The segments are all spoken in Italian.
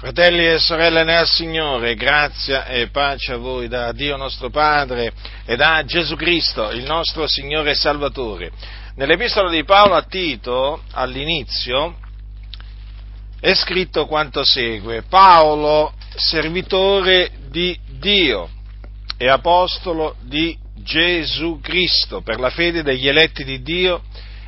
Fratelli e sorelle nel Signore, grazia e pace a voi da Dio nostro Padre e da Gesù Cristo, il nostro Signore e Salvatore. Nell'epistola di Paolo a Tito, all'inizio, è scritto quanto segue. Paolo, servitore di Dio e apostolo di Gesù Cristo, per la fede degli eletti di Dio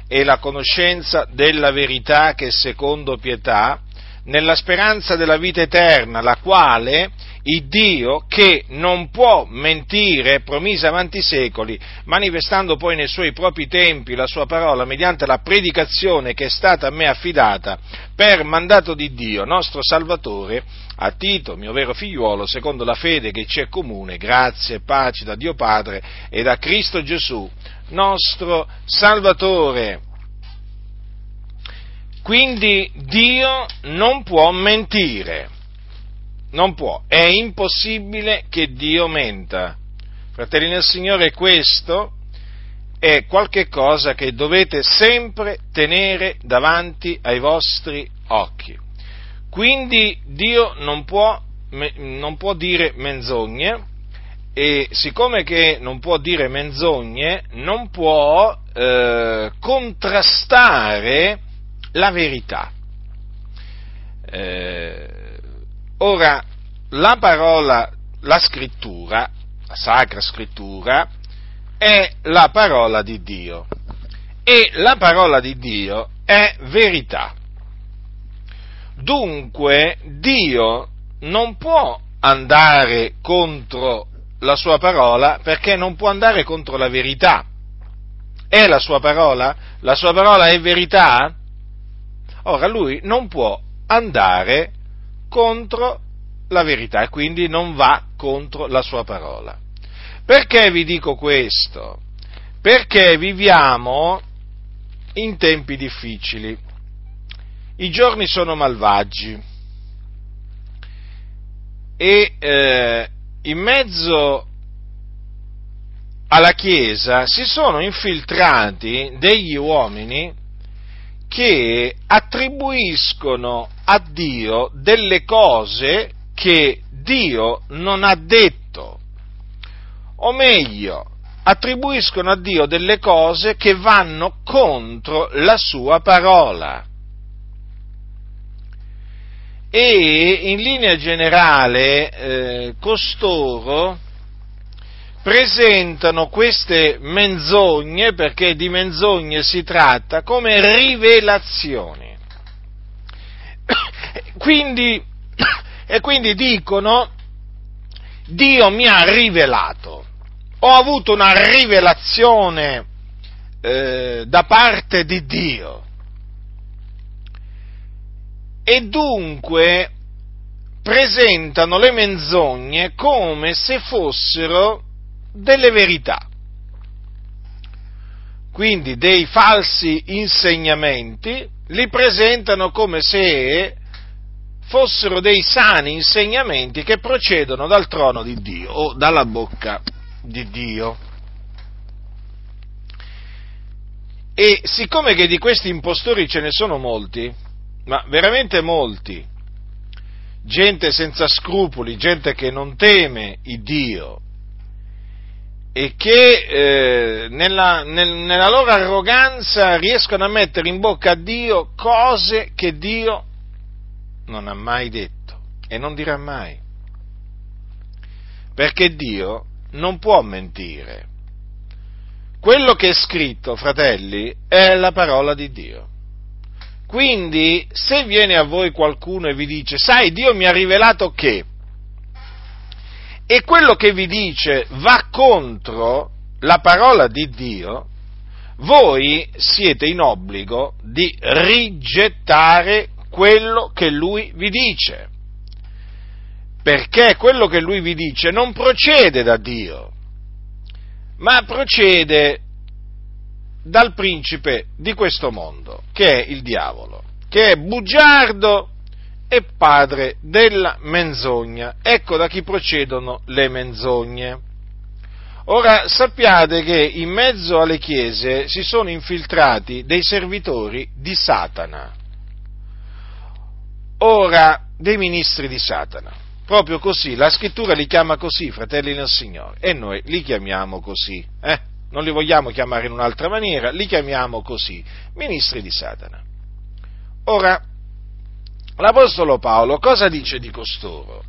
e la conoscenza della verità che secondo pietà, nella speranza della vita eterna, la quale il Dio, che non può mentire, promise avanti i secoli, manifestando poi nei suoi propri tempi la sua parola mediante la predicazione che è stata a me affidata per mandato di Dio, nostro Salvatore, a Tito, mio vero figliuolo, secondo la fede che ci è comune, grazie e pace da Dio Padre e da Cristo Gesù, nostro Salvatore. Quindi Dio non può mentire, non può, è impossibile che Dio menta. Fratelli nel Signore, questo è qualche cosa che dovete sempre tenere davanti ai vostri occhi. Quindi Dio non può, non può dire menzogne e siccome che non può dire menzogne, non può eh, contrastare la verità. Eh, ora, la parola, la scrittura, la sacra scrittura, è la parola di Dio e la parola di Dio è verità. Dunque Dio non può andare contro la sua parola perché non può andare contro la verità. È la sua parola? La sua parola è verità? Ora lui non può andare contro la verità e quindi non va contro la sua parola. Perché vi dico questo? Perché viviamo in tempi difficili. I giorni sono malvagi e eh, in mezzo alla Chiesa si sono infiltrati degli uomini che attribuiscono a Dio delle cose che Dio non ha detto, o meglio, attribuiscono a Dio delle cose che vanno contro la sua parola. E in linea generale eh, costoro presentano queste menzogne, perché di menzogne si tratta, come rivelazioni. Quindi, e quindi dicono, Dio mi ha rivelato, ho avuto una rivelazione eh, da parte di Dio. E dunque presentano le menzogne come se fossero delle verità. Quindi dei falsi insegnamenti li presentano come se fossero dei sani insegnamenti che procedono dal trono di Dio o dalla bocca di Dio. E siccome che di questi impostori ce ne sono molti, ma veramente molti, gente senza scrupoli, gente che non teme il Dio, e che eh, nella, nel, nella loro arroganza riescono a mettere in bocca a Dio cose che Dio non ha mai detto e non dirà mai. Perché Dio non può mentire. Quello che è scritto, fratelli, è la parola di Dio. Quindi, se viene a voi qualcuno e vi dice, sai, Dio mi ha rivelato che, e quello che vi dice va contro la parola di Dio, voi siete in obbligo di rigettare quello che lui vi dice. Perché quello che lui vi dice non procede da Dio, ma procede dal principe di questo mondo, che è il diavolo, che è bugiardo e padre della menzogna. Ecco da chi procedono le menzogne. Ora sappiate che in mezzo alle chiese si sono infiltrati dei servitori di Satana. Ora, dei ministri di Satana. Proprio così, la scrittura li chiama così, fratelli del Signore, e noi li chiamiamo così. Eh? Non li vogliamo chiamare in un'altra maniera, li chiamiamo così, ministri di Satana. Ora, l'Apostolo Paolo cosa dice di costoro?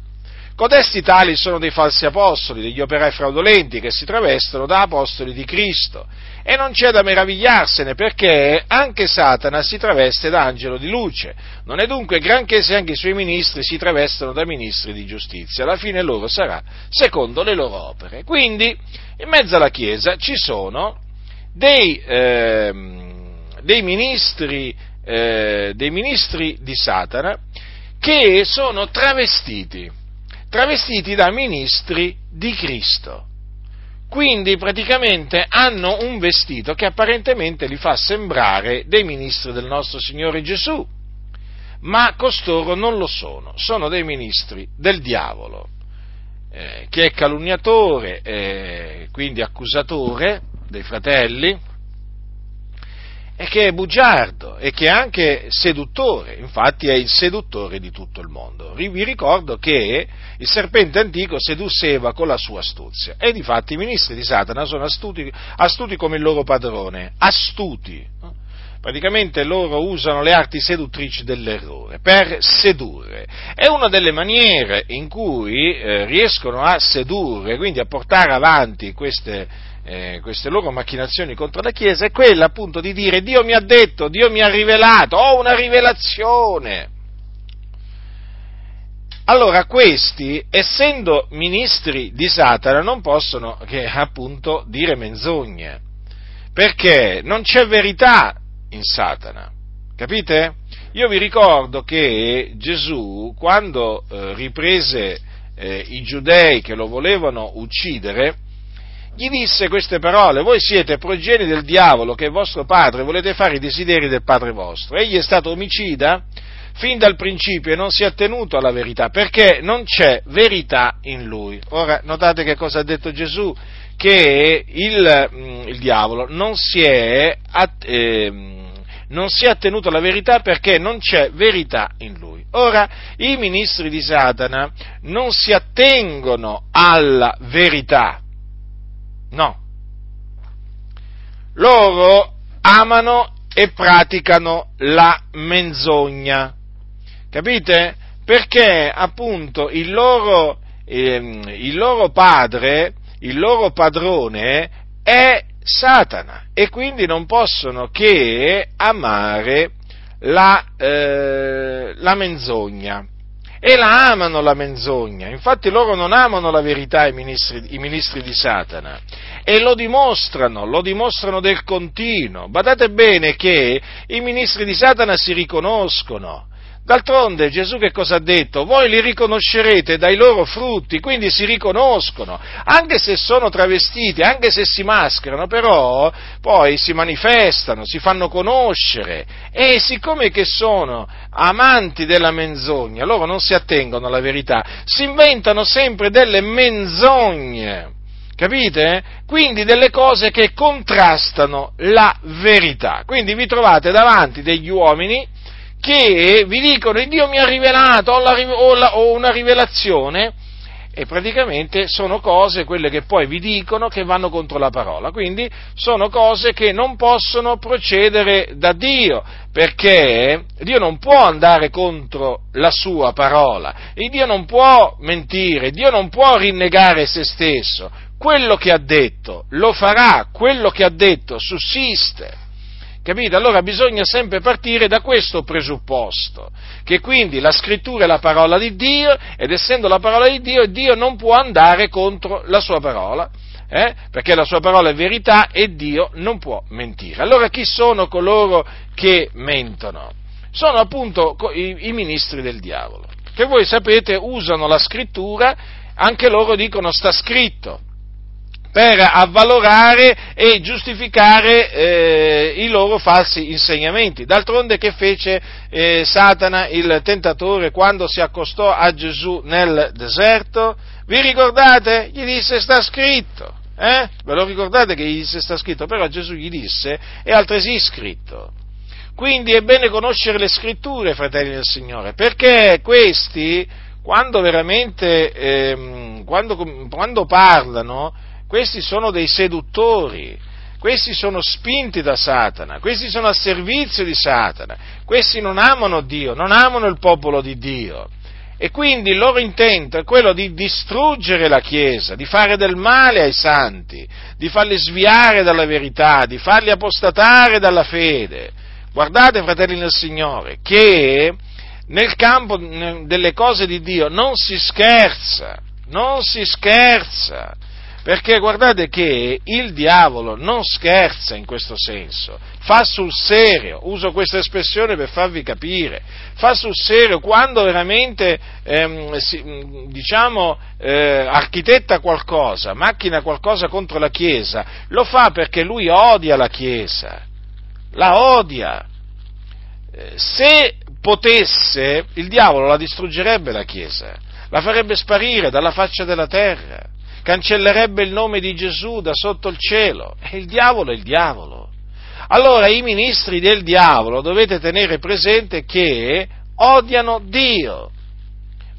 Codesti tali sono dei falsi apostoli, degli operai fraudolenti che si travestono da apostoli di Cristo. E non c'è da meravigliarsene perché anche Satana si traveste da angelo di luce. Non è dunque granché se anche i suoi ministri si travestono da ministri di giustizia. Alla fine loro sarà secondo le loro opere. Quindi in mezzo alla Chiesa ci sono dei, eh, dei, ministri, eh, dei ministri di Satana che sono travestiti travestiti da ministri di Cristo. Quindi praticamente hanno un vestito che apparentemente li fa sembrare dei ministri del nostro Signore Gesù, ma costoro non lo sono, sono dei ministri del diavolo, eh, che è calunniatore, eh, quindi accusatore dei fratelli, e che è bugiardo e che è anche seduttore, infatti è il seduttore di tutto il mondo. Vi ricordo che il serpente antico sedusse Eva con la sua astuzia e difatti i ministri di Satana sono astuti, astuti come il loro padrone, astuti. Praticamente loro usano le arti seduttrici dell'errore per sedurre. È una delle maniere in cui eh, riescono a sedurre, quindi a portare avanti queste, eh, queste loro macchinazioni contro la Chiesa è quella appunto di dire Dio mi ha detto, Dio mi ha rivelato, ho una rivelazione. Allora questi, essendo ministri di Satana, non possono che appunto dire menzogne, perché non c'è verità in Satana, capite? Io vi ricordo che Gesù, quando eh, riprese eh, i giudei che lo volevano uccidere, gli disse queste parole, voi siete progeni del diavolo che è vostro padre, volete fare i desideri del padre vostro. Egli è stato omicida fin dal principio e non si è attenuto alla verità, perché non c'è verità in lui. Ora, notate che cosa ha detto Gesù? Che il, mm, il diavolo non si è... Eh, non si è attenuto alla verità perché non c'è verità in lui. Ora, i ministri di Satana non si attengono alla verità, No. Loro amano e praticano la menzogna. Capite? Perché appunto il loro, eh, il loro padre, il loro padrone è Satana e quindi non possono che amare la, eh, la menzogna e la amano la menzogna. Infatti loro non amano la verità i ministri, i ministri di Satana e lo dimostrano, lo dimostrano del continuo. Badate bene che i ministri di Satana si riconoscono D'altronde Gesù che cosa ha detto? Voi li riconoscerete dai loro frutti, quindi si riconoscono, anche se sono travestiti, anche se si mascherano, però poi si manifestano, si fanno conoscere e siccome che sono amanti della menzogna, loro non si attengono alla verità, si inventano sempre delle menzogne. Capite? Quindi delle cose che contrastano la verità. Quindi vi trovate davanti degli uomini che vi dicono Dio mi ha rivelato, ho, la, ho, la, ho una rivelazione, e praticamente sono cose, quelle che poi vi dicono, che vanno contro la parola. Quindi sono cose che non possono procedere da Dio, perché Dio non può andare contro la sua parola, e Dio non può mentire, Dio non può rinnegare se stesso. Quello che ha detto lo farà, quello che ha detto sussiste. Capite? Allora bisogna sempre partire da questo presupposto, che quindi la scrittura è la parola di Dio ed essendo la parola di Dio, Dio non può andare contro la sua parola, eh? perché la sua parola è verità e Dio non può mentire. Allora chi sono coloro che mentono? Sono appunto i, i ministri del diavolo, che voi sapete usano la scrittura, anche loro dicono sta scritto per avvalorare e giustificare eh, i loro falsi insegnamenti. D'altronde che fece eh, Satana, il tentatore, quando si accostò a Gesù nel deserto? Vi ricordate? Gli disse sta scritto. Eh? Ve lo ricordate che gli disse sta scritto? Però Gesù gli disse è altresì scritto. Quindi è bene conoscere le scritture, fratelli del Signore, perché questi, quando veramente, ehm, quando, quando parlano, questi sono dei seduttori, questi sono spinti da Satana, questi sono a servizio di Satana, questi non amano Dio, non amano il popolo di Dio. E quindi il loro intento è quello di distruggere la Chiesa, di fare del male ai santi, di farli sviare dalla verità, di farli apostatare dalla fede. Guardate, fratelli del Signore, che nel campo delle cose di Dio non si scherza, non si scherza. Perché guardate che il diavolo non scherza in questo senso, fa sul serio, uso questa espressione per farvi capire, fa sul serio quando veramente ehm, si, diciamo, eh, architetta qualcosa, macchina qualcosa contro la Chiesa, lo fa perché lui odia la Chiesa, la odia. Eh, se potesse, il diavolo la distruggerebbe la Chiesa, la farebbe sparire dalla faccia della terra cancellerebbe il nome di Gesù da sotto il cielo. E il diavolo è il diavolo. Allora i ministri del diavolo dovete tenere presente che odiano Dio.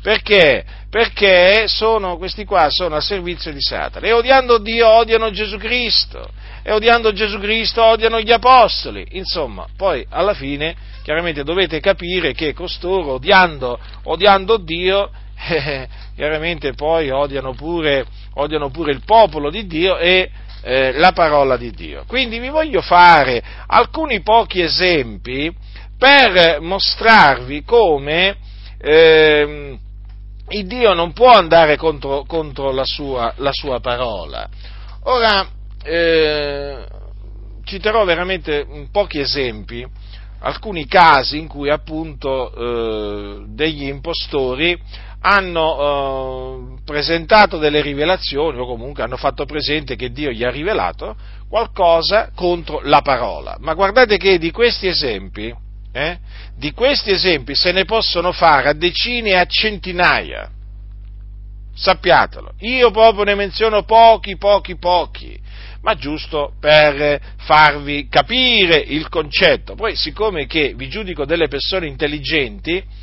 Perché? Perché sono, questi qua sono a servizio di Satana. E odiando Dio odiano Gesù Cristo. E odiando Gesù Cristo odiano gli apostoli. Insomma, poi alla fine chiaramente dovete capire che costoro, odiando, odiando Dio, eh, chiaramente poi odiano pure, odiano pure, il popolo di Dio e eh, la parola di Dio. Quindi vi voglio fare alcuni pochi esempi per mostrarvi come eh, il Dio non può andare contro, contro la, sua, la, sua, parola. Ora, eh, citerò veramente pochi esempi, alcuni casi in cui appunto eh, degli impostori hanno eh, presentato delle rivelazioni o comunque hanno fatto presente che Dio gli ha rivelato qualcosa contro la parola. Ma guardate che di questi esempi, eh, di questi esempi se ne possono fare a decine e a centinaia. Sappiatelo, io proprio ne menziono pochi, pochi, pochi, ma giusto per farvi capire il concetto. Poi, siccome che vi giudico delle persone intelligenti,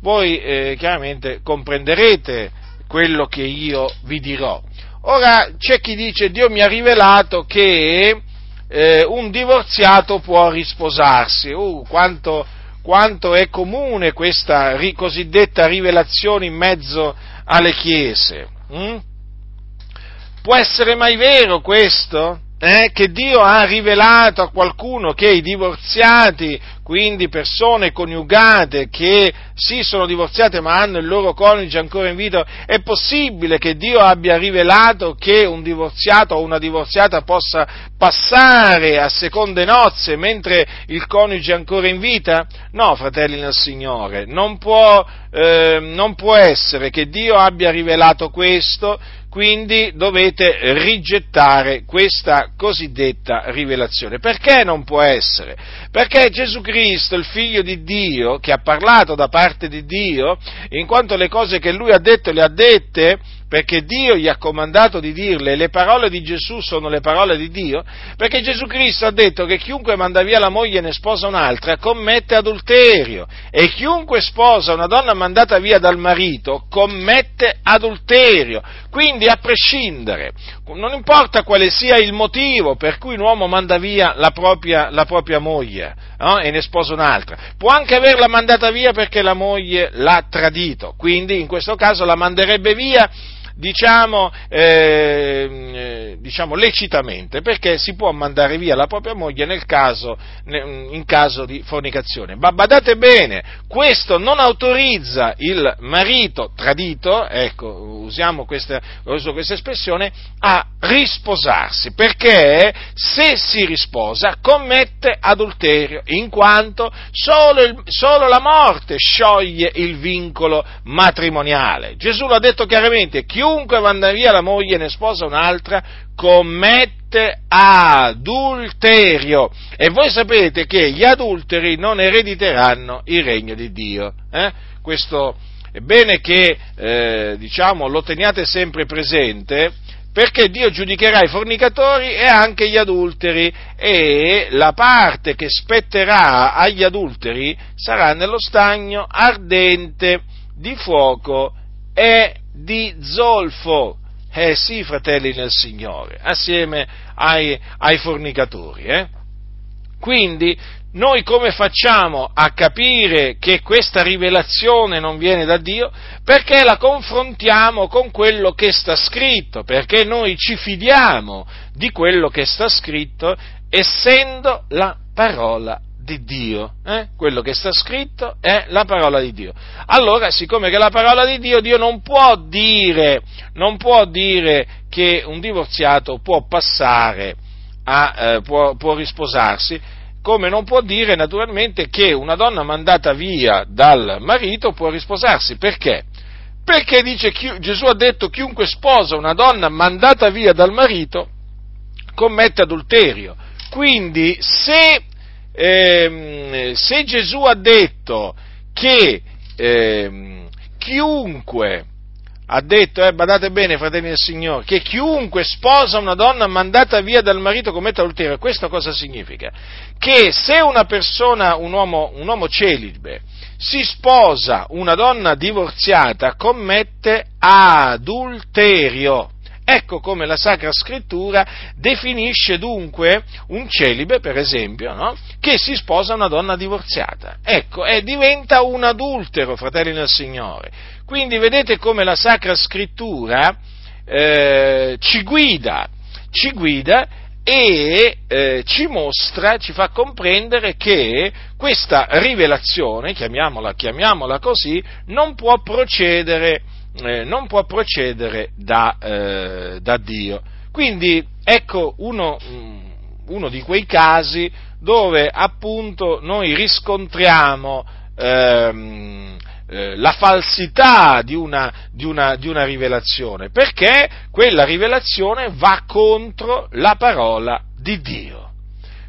voi eh, chiaramente comprenderete quello che io vi dirò. Ora c'è chi dice Dio mi ha rivelato che eh, un divorziato può risposarsi. Uh, quanto, quanto, è comune questa ri, cosiddetta rivelazione in mezzo alle chiese. Mm? Può essere mai vero questo? Eh, che Dio ha rivelato a qualcuno che i divorziati quindi persone coniugate che sì sono divorziate ma hanno il loro coniuge ancora in vita, è possibile che Dio abbia rivelato che un divorziato o una divorziata possa passare a seconde nozze mentre il coniuge è ancora in vita? No, fratelli nel Signore, non può, eh, non può essere che Dio abbia rivelato questo quindi dovete rigettare questa cosiddetta rivelazione. Perché non può essere? Perché Gesù Cristo, il figlio di Dio, che ha parlato da parte di Dio, in quanto le cose che lui ha detto le ha dette perché Dio gli ha comandato di dirle, le parole di Gesù sono le parole di Dio, perché Gesù Cristo ha detto che chiunque manda via la moglie e ne sposa un'altra commette adulterio e chiunque sposa una donna mandata via dal marito commette adulterio. Quindi a prescindere, non importa quale sia il motivo per cui un uomo manda via la propria, la propria moglie no? e ne sposa un'altra, può anche averla mandata via perché la moglie l'ha tradito, quindi in questo caso la manderebbe via diciamo, eh, diciamo, lecitamente, perché si può mandare via la propria moglie nel caso, in caso di fornicazione. Ma badate bene, questo non autorizza il marito tradito, ecco, usiamo questa, uso questa espressione, a risposarsi, perché se si risposa commette adulterio, in quanto solo, il, solo la morte scioglie il vincolo matrimoniale. Gesù l'ha detto chiaramente, chiunque chiunque manda via la moglie e ne sposa un'altra commette adulterio. E voi sapete che gli adulteri non erediteranno il regno di Dio. Eh? Questo è bene che eh, diciamo, lo teniate sempre presente perché Dio giudicherà i fornicatori e anche gli adulteri e la parte che spetterà agli adulteri sarà nello stagno ardente di fuoco e di zolfo. Eh sì, fratelli nel Signore, assieme ai, ai fornicatori. Eh? Quindi noi come facciamo a capire che questa rivelazione non viene da Dio? Perché la confrontiamo con quello che sta scritto, perché noi ci fidiamo di quello che sta scritto, essendo la parola di Dio. Eh? Quello che sta scritto è la parola di Dio. Allora, siccome che è la parola di Dio, Dio non può dire, non può dire che un divorziato può passare a, eh, può, può risposarsi, come non può dire naturalmente che una donna mandata via dal marito può risposarsi. Perché? Perché dice, Gesù ha detto chiunque sposa una donna mandata via dal marito commette adulterio. Quindi se, ehm, se Gesù ha detto che ehm, chiunque ha detto, eh, badate bene, fratelli del Signore, che chiunque sposa una donna mandata via dal marito commette adulterio. Questo cosa significa? Che se una persona, un uomo, un uomo celibe, si sposa una donna divorziata, commette adulterio. Ecco come la Sacra Scrittura definisce dunque un celibe, per esempio, no? che si sposa una donna divorziata. Ecco, e diventa un adultero, fratelli del Signore. Quindi vedete come la Sacra Scrittura eh, ci guida, ci guida e eh, ci mostra, ci fa comprendere che questa rivelazione, chiamiamola, chiamiamola così, non può procedere eh, non può procedere da, eh, da, Dio. Quindi ecco uno, mm, uno, di quei casi dove appunto noi riscontriamo ehm, eh, la falsità di una, di, una, di una rivelazione, perché quella rivelazione va contro la parola di Dio.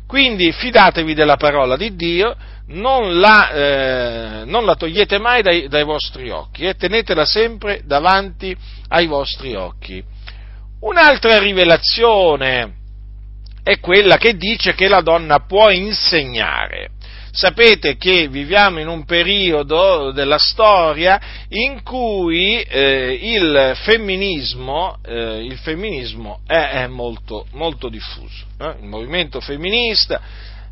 Quindi fidatevi della parola di Dio, non la, eh, non la togliete mai dai, dai vostri occhi eh, tenetela sempre davanti ai vostri occhi. Un'altra rivelazione è quella che dice che la donna può insegnare. Sapete che viviamo in un periodo della storia in cui eh, il femminismo, eh, il femminismo è, è molto, molto, diffuso. Eh? Il movimento femminista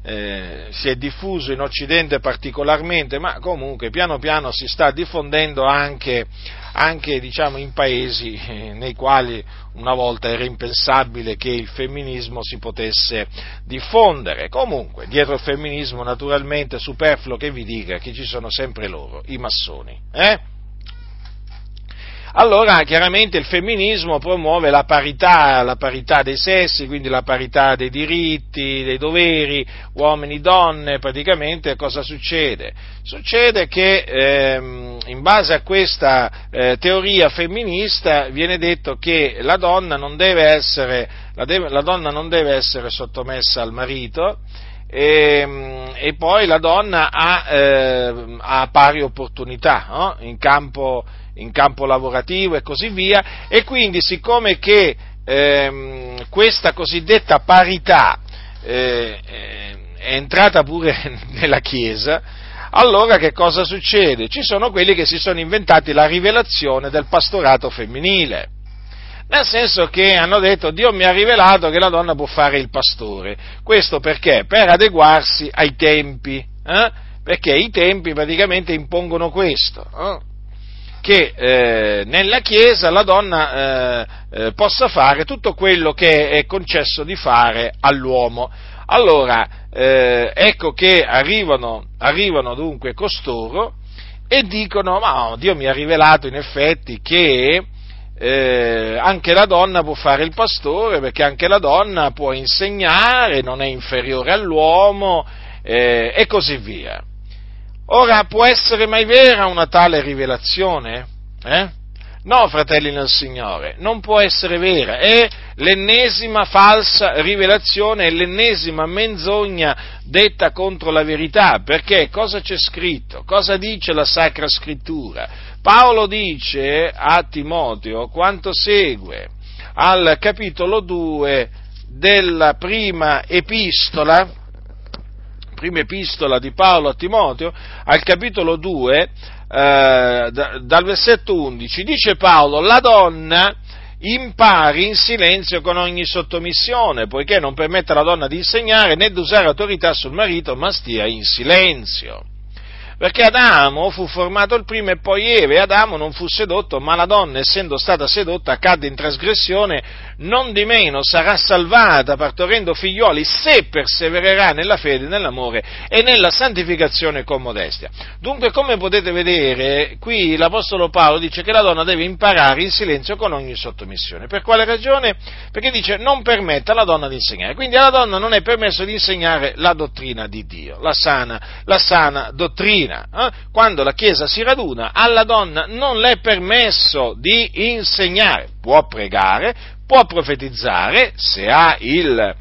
eh, si è diffuso in Occidente particolarmente, ma comunque piano piano si sta diffondendo anche, anche diciamo, in paesi eh, nei quali una volta era impensabile che il femminismo si potesse diffondere. Comunque, dietro il femminismo naturalmente è superfluo che vi dica che ci sono sempre loro, i massoni. Eh? Allora chiaramente il femminismo promuove la parità, la parità dei sessi, quindi la parità dei diritti, dei doveri, uomini, donne, praticamente cosa succede? Succede che ehm, in base a questa eh, teoria femminista viene detto che la donna non deve essere, la deve, la donna non deve essere sottomessa al marito, e, ehm, e, poi la donna ha, eh, ha pari opportunità no? in, campo, in, campo, lavorativo e così via, e quindi siccome che ehm, questa cosiddetta parità eh, è entrata pure nella Chiesa, allora che cosa succede? Ci sono quelli che si sono inventati la rivelazione del pastorato femminile nel senso che hanno detto Dio mi ha rivelato che la donna può fare il pastore. Questo perché? Per adeguarsi ai tempi, eh? perché i tempi praticamente impongono questo. Eh? Che eh, nella Chiesa la donna eh, eh, possa fare tutto quello che è concesso di fare all'uomo. Allora, eh, ecco che arrivano, arrivano, dunque costoro e dicono, ma Dio mi ha rivelato in effetti che eh, anche la donna può fare il pastore perché anche la donna può insegnare, non è inferiore all'uomo eh, e così via. Ora, può essere mai vera una tale rivelazione? Eh? No, fratelli nel Signore, non può essere vera, è l'ennesima falsa rivelazione, è l'ennesima menzogna detta contro la verità, perché cosa c'è scritto? Cosa dice la Sacra Scrittura? Paolo dice a Timoteo quanto segue. al capitolo 2 della prima epistola, prima epistola di Paolo a Timoteo, al capitolo 2, eh, dal versetto 11, dice Paolo, la donna impari in silenzio con ogni sottomissione, poiché non permette alla donna di insegnare né di usare autorità sul marito, ma stia in silenzio perché Adamo fu formato il primo e poi Eva, e Adamo non fu sedotto, ma la donna, essendo stata sedotta, cadde in trasgressione, non di meno sarà salvata partorendo figlioli se persevererà nella fede, nell'amore e nella santificazione con modestia. Dunque, come potete vedere, qui l'Apostolo Paolo dice che la donna deve imparare in silenzio con ogni sottomissione. Per quale ragione? Perché dice non permette alla donna di insegnare. Quindi alla donna non è permesso di insegnare la dottrina di Dio, la sana, la sana dottrina mattina, eh, quando la Chiesa si raduna, alla donna non le è permesso di insegnare, può pregare, può profetizzare, se ha il,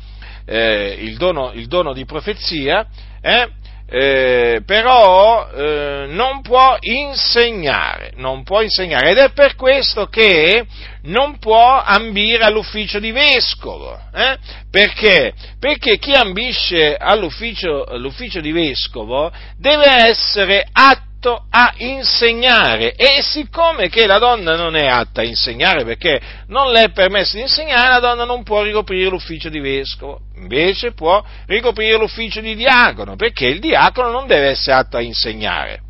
eh, il, dono, il dono, di profezia, eh, eh, però eh, non può insegnare, non può insegnare. Ed è per questo che non può ambire all'ufficio di vescovo. Eh? Perché? Perché chi ambisce all'ufficio, di vescovo deve essere attivo a insegnare e siccome che la donna non è atta a insegnare perché non le è permesso di insegnare, la donna non può ricoprire l'ufficio di vescovo, invece può ricoprire l'ufficio di diacono perché il diacono non deve essere atto a insegnare.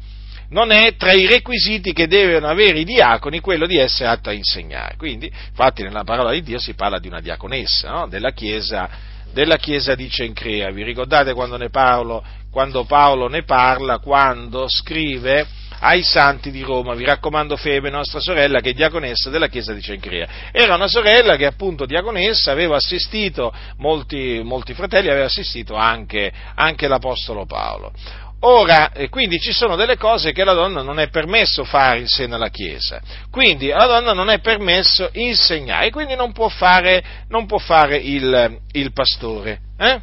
Non è tra i requisiti che devono avere i diaconi quello di essere atto a insegnare. Quindi, infatti, nella parola di Dio si parla di una diaconessa no? della Chiesa della chiesa di Cencrea. Vi ricordate quando, Paolo, quando Paolo ne parla, quando scrive ai santi di Roma, vi raccomando Febe, nostra sorella, che è diaconessa della chiesa di Cencrea. Era una sorella che appunto diaconessa aveva assistito, molti, molti fratelli aveva assistito anche, anche l'Apostolo Paolo. Ora, eh, quindi ci sono delle cose che alla donna non è permesso fare in seno alla Chiesa, quindi alla donna non è permesso insegnare, quindi non può fare, non può fare il, il pastore. Eh?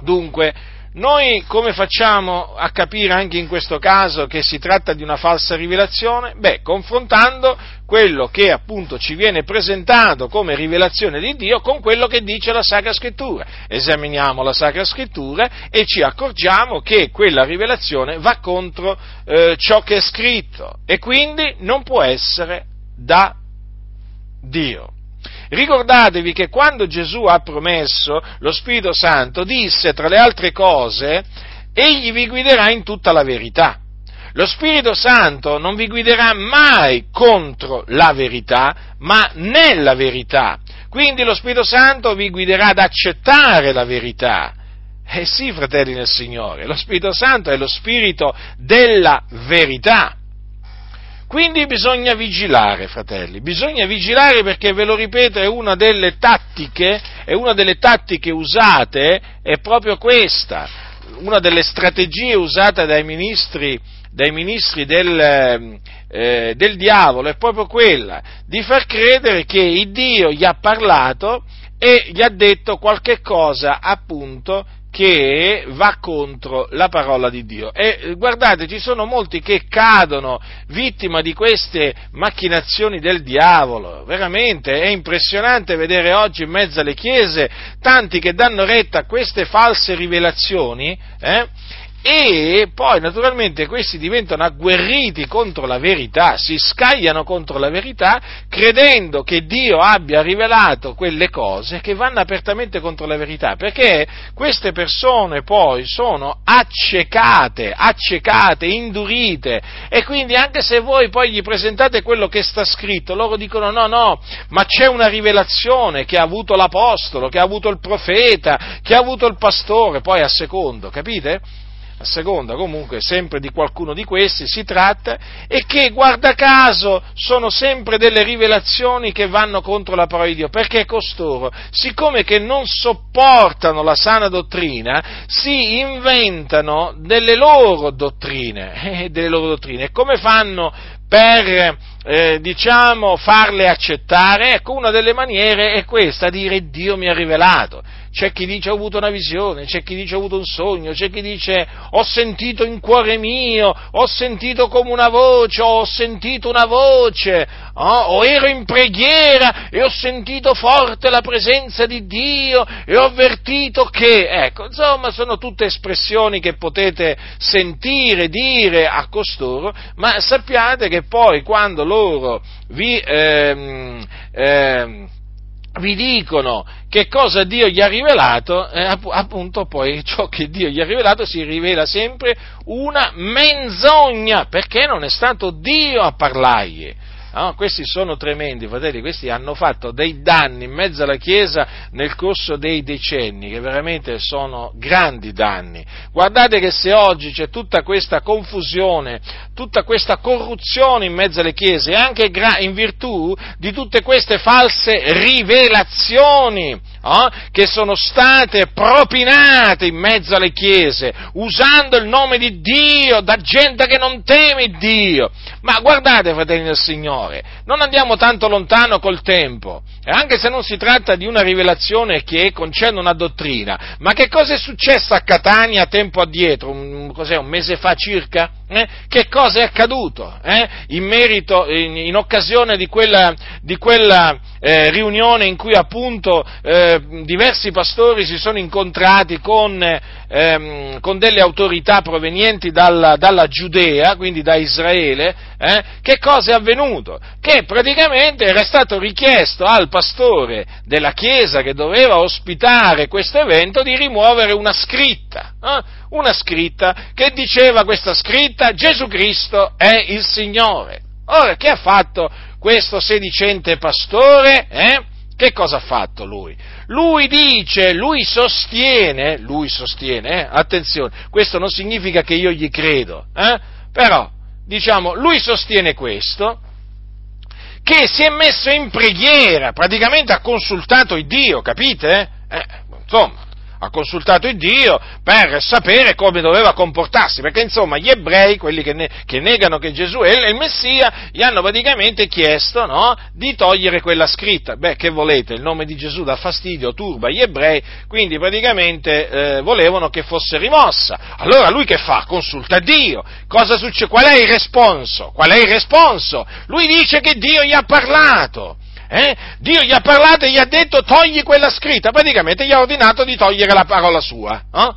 Dunque, noi come facciamo a capire anche in questo caso che si tratta di una falsa rivelazione? Beh, confrontando quello che appunto ci viene presentato come rivelazione di Dio con quello che dice la Sacra Scrittura. Esaminiamo la Sacra Scrittura e ci accorgiamo che quella rivelazione va contro eh, ciò che è scritto e quindi non può essere da Dio. Ricordatevi che quando Gesù ha promesso lo Spirito Santo, disse tra le altre cose, egli vi guiderà in tutta la verità. Lo Spirito Santo non vi guiderà mai contro la verità, ma nella verità. Quindi lo Spirito Santo vi guiderà ad accettare la verità. Eh sì, fratelli nel Signore, lo Spirito Santo è lo Spirito della verità. Quindi bisogna vigilare, fratelli, bisogna vigilare perché, ve lo ripeto, è una delle tattiche, una delle tattiche usate, è proprio questa, una delle strategie usate dai ministri, dai ministri del, eh, del diavolo è proprio quella di far credere che il Dio gli ha parlato e gli ha detto qualche cosa appunto che va contro la parola di Dio. E eh, guardate, ci sono molti che cadono vittima di queste macchinazioni del diavolo. Veramente è impressionante vedere oggi in mezzo alle chiese tanti che danno retta a queste false rivelazioni. Eh? E poi naturalmente questi diventano agguerriti contro la verità, si scagliano contro la verità credendo che Dio abbia rivelato quelle cose che vanno apertamente contro la verità, perché queste persone poi sono accecate, accecate, indurite e quindi anche se voi poi gli presentate quello che sta scritto, loro dicono no, no, ma c'è una rivelazione che ha avuto l'apostolo, che ha avuto il profeta, che ha avuto il pastore, poi a secondo, capite? A seconda comunque sempre di qualcuno di questi si tratta, e che guarda caso sono sempre delle rivelazioni che vanno contro la parola di Dio, perché costoro, siccome che non sopportano la sana dottrina, si inventano delle loro dottrine, eh, delle loro dottrine. Come fanno per eh, diciamo farle accettare? Ecco, una delle maniere è questa, dire Dio mi ha rivelato. C'è chi dice ho avuto una visione, c'è chi dice ho avuto un sogno, c'è chi dice ho sentito in cuore mio, ho sentito come una voce, ho sentito una voce, oh, o ero in preghiera e ho sentito forte la presenza di Dio e ho avvertito che, ecco, insomma sono tutte espressioni che potete sentire, dire a costoro, ma sappiate che poi quando loro vi, ehm, ehm, vi dicono che cosa Dio gli ha rivelato, eh, appunto poi ciò che Dio gli ha rivelato si rivela sempre una menzogna, perché non è stato Dio a parlargli. No, questi sono tremendi, fratelli, questi hanno fatto dei danni in mezzo alla Chiesa nel corso dei decenni, che veramente sono grandi danni. Guardate che se oggi c'è tutta questa confusione, tutta questa corruzione in mezzo alle Chiese, anche in virtù di tutte queste false rivelazioni, oh, che sono state propinate in mezzo alle chiese, usando il nome di Dio da gente che non teme Dio. Ma guardate, fratelli del Signore, non andiamo tanto lontano col tempo, e anche se non si tratta di una rivelazione che concerne una dottrina, ma che cosa è successo a Catania tempo addietro, un, un mese fa circa? Eh? Che cosa è accaduto eh? in merito, in, in, occasione di quella, di quella eh, riunione in cui appunto eh, diversi pastori si sono incontrati con, ehm, con delle autorità provenienti dalla, dalla, Giudea, quindi da Israele, eh? che cosa è avvenuto? Che praticamente era stato richiesto al pastore della chiesa che doveva ospitare questo evento di rimuovere una scritta, eh? Una scritta che diceva questa scritta Gesù Cristo è il Signore. Ora, che ha fatto questo sedicente pastore? Eh? Che cosa ha fatto lui? Lui dice, lui sostiene, lui sostiene, eh? attenzione, questo non significa che io gli credo, eh? però, diciamo, lui sostiene questo, che si è messo in preghiera, praticamente ha consultato il Dio, capite? Eh, insomma, ha consultato il Dio per sapere come doveva comportarsi, perché insomma gli ebrei, quelli che, ne, che negano che Gesù è il Messia, gli hanno praticamente chiesto no, di togliere quella scritta. Beh, che volete, il nome di Gesù dà fastidio, turba gli ebrei, quindi praticamente eh, volevano che fosse rimossa. Allora lui che fa? Consulta Dio. Cosa succede? Qual è il responso? Qual è il responso? Lui dice che Dio gli ha parlato. Eh? Dio gli ha parlato e gli ha detto togli quella scritta, praticamente gli ha ordinato di togliere la parola sua. Eh?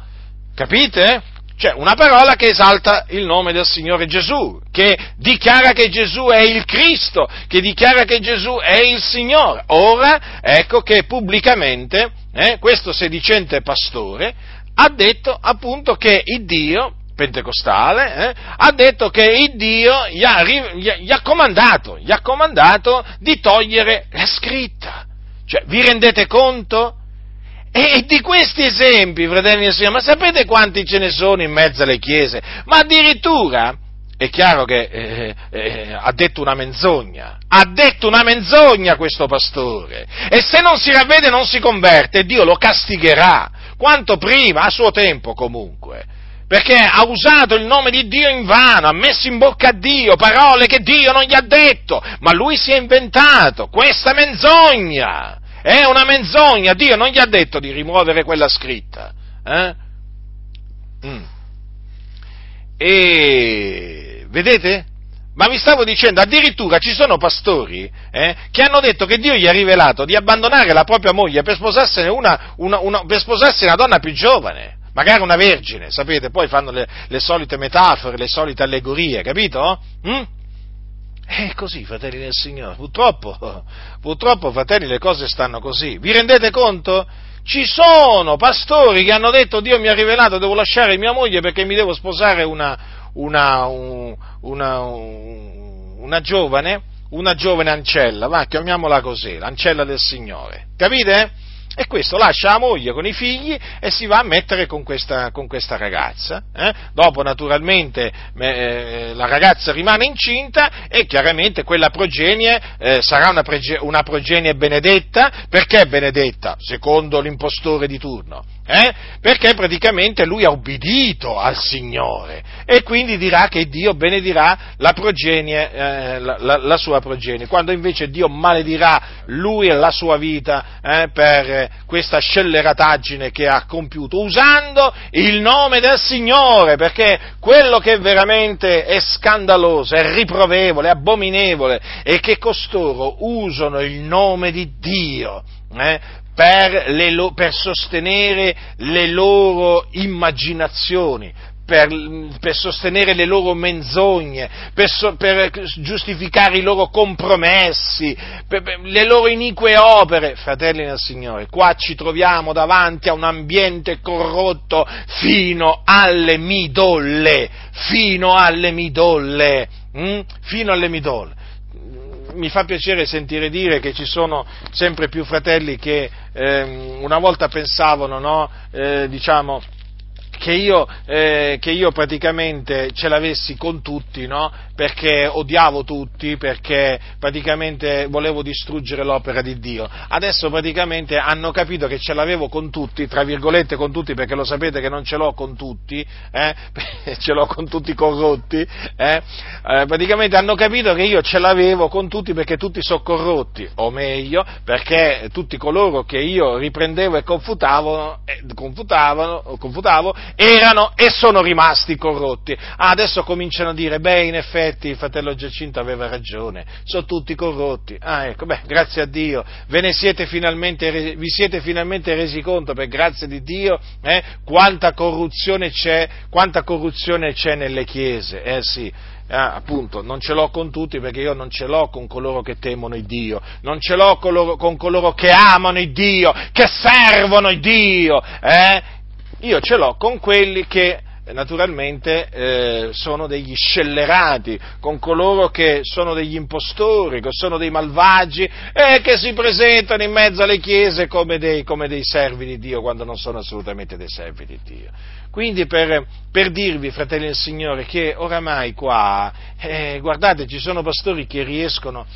Capite? Cioè una parola che esalta il nome del Signore Gesù, che dichiara che Gesù è il Cristo, che dichiara che Gesù è il Signore. Ora ecco che pubblicamente eh, questo sedicente pastore ha detto appunto che il Dio pentecostale, eh, ha detto che il Dio gli ha, gli ha, comandato, gli ha comandato di togliere la scritta. Cioè, vi rendete conto? E di questi esempi, fratelli e signori, ma sapete quanti ce ne sono in mezzo alle chiese? Ma addirittura, è chiaro che eh, eh, ha detto una menzogna, ha detto una menzogna questo pastore, e se non si ravvede non si converte, Dio lo castigherà, quanto prima, a suo tempo comunque perché ha usato il nome di Dio in vano, ha messo in bocca a Dio parole che Dio non gli ha detto, ma lui si è inventato questa menzogna. È una menzogna, Dio non gli ha detto di rimuovere quella scritta. Eh? Mm. E vedete? Ma vi stavo dicendo, addirittura ci sono pastori eh, che hanno detto che Dio gli ha rivelato di abbandonare la propria moglie per sposarsene una, una, una, per sposarsi una donna più giovane magari una vergine, sapete, poi fanno le, le solite metafore, le solite allegorie, capito? Mm? È così, fratelli del Signore, purtroppo, purtroppo, fratelli, le cose stanno così. Vi rendete conto? Ci sono pastori che hanno detto Dio mi ha rivelato, devo lasciare mia moglie perché mi devo sposare una, una, una, una giovane, una giovane ancella, va, chiamiamola così, l'ancella del Signore. Capite? E questo lascia la moglie con i figli e si va a mettere con questa, con questa ragazza. Eh? Dopo naturalmente eh, la ragazza rimane incinta e chiaramente quella progenie eh, sarà una, prege, una, progenie benedetta. Perché benedetta? Secondo l'impostore di turno. Eh? Perché praticamente lui ha ubbidito al Signore e quindi dirà che Dio benedirà la, progenie, eh, la, la, la sua progenie, quando invece Dio maledirà lui e la sua vita eh, per questa scellerataggine che ha compiuto, usando il nome del Signore, perché quello che veramente è scandaloso, è riprovevole, è abominevole, è che costoro usano il nome di Dio eh, per, lo, per sostenere le loro immaginazioni, per, per, sostenere le loro menzogne, per, so, per, giustificare i loro compromessi, per, le loro inique opere. Fratelli nel Signore, qua ci troviamo davanti a un ambiente corrotto fino alle midolle, fino alle midolle, hm? fino alle midolle mi fa piacere sentire dire che ci sono sempre più fratelli che eh, una volta pensavano, no, eh, diciamo, che io, eh, che io, praticamente ce l'avessi con tutti, no? perché odiavo tutti, perché praticamente volevo distruggere l'opera di Dio. Adesso praticamente hanno capito che ce l'avevo con tutti, tra virgolette con tutti, perché lo sapete che non ce l'ho con tutti, eh? ce l'ho con tutti corrotti, eh? Eh, praticamente hanno capito che io ce l'avevo con tutti perché tutti sono corrotti, o meglio, perché tutti coloro che io riprendevo e confutavo, eh, confutavo, confutavo erano e sono rimasti corrotti. Ah, adesso cominciano a dire, beh, in effetti il fratello Giacinto aveva ragione, sono tutti corrotti. Ah, ecco, beh, grazie a Dio, ve ne siete finalmente, vi siete finalmente resi conto, per grazia di Dio, eh, quanta corruzione c'è, quanta corruzione c'è nelle chiese, eh sì. Ah, appunto, non ce l'ho con tutti perché io non ce l'ho con coloro che temono il Dio, non ce l'ho con, loro, con coloro che amano il Dio, che servono il Dio, eh? Io ce l'ho con quelli che naturalmente eh, sono degli scellerati, con coloro che sono degli impostori, che sono dei malvagi e che si presentano in mezzo alle chiese come dei, come dei servi di Dio quando non sono assolutamente dei servi di Dio. Quindi per, per dirvi, fratelli del Signore, che oramai qua, eh, guardate, ci sono pastori che riescono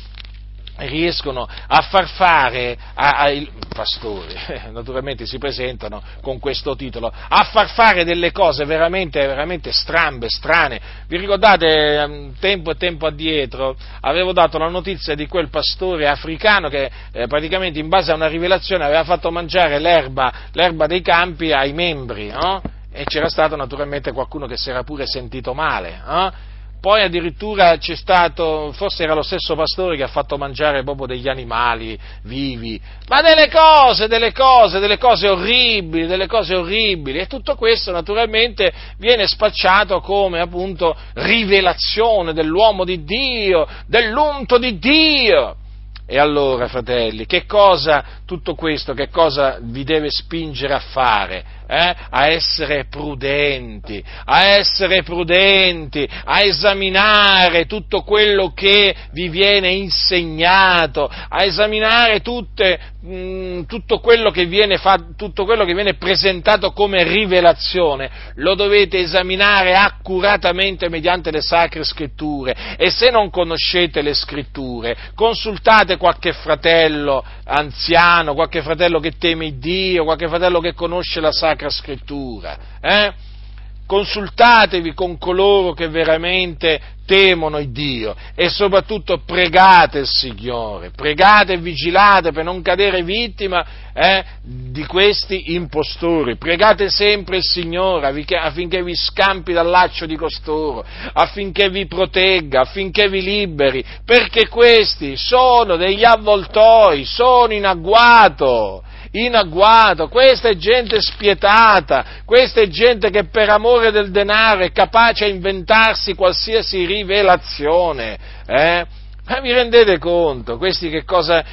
riescono a far fare ai pastori, naturalmente si presentano con questo titolo, a far fare delle cose veramente, veramente strambe, strane. Vi ricordate ehm, tempo e tempo addietro avevo dato la notizia di quel pastore africano che eh, praticamente in base a una rivelazione aveva fatto mangiare l'erba, l'erba dei campi ai membri, no? E c'era stato naturalmente qualcuno che si era pure sentito male, no? Poi addirittura c'è stato, forse era lo stesso pastore che ha fatto mangiare proprio degli animali vivi, ma delle cose, delle cose, delle cose orribili, delle cose orribili. E tutto questo naturalmente viene spacciato come appunto rivelazione dell'uomo di Dio, dell'unto di Dio. E allora, fratelli, che cosa tutto questo, che cosa vi deve spingere a fare? Eh? A essere prudenti, a essere prudenti, a esaminare tutto quello che vi viene insegnato, a esaminare tutte, mh, mm, tutto, quello fa, tutto quello che viene presentato come rivelazione, lo dovete esaminare accuratamente mediante le sacre scritture e se non conoscete le scritture, consultate qualche fratello anziano, qualche fratello che teme Dio, qualche fratello che conosce la Sacra Scrittura. Eh? Consultatevi con coloro che veramente temono il Dio e soprattutto pregate il Signore, pregate e vigilate per non cadere vittima eh, di questi impostori, pregate sempre il Signore affinché vi scampi dal laccio di costoro, affinché vi protegga, affinché vi liberi, perché questi sono degli avvoltoi, sono in agguato in agguato, questa è gente spietata, questa è gente che per amore del denaro è capace a inventarsi qualsiasi rivelazione. Eh? Ma vi rendete conto? Questi, che cosa,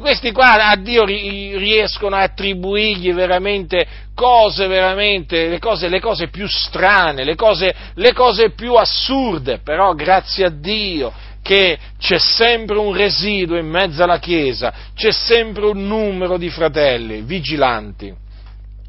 questi qua a Dio riescono a attribuirgli veramente cose, veramente, le cose, le cose più strane, le cose, le cose più assurde, però grazie a Dio che c'è sempre un residuo in mezzo alla Chiesa, c'è sempre un numero di fratelli vigilanti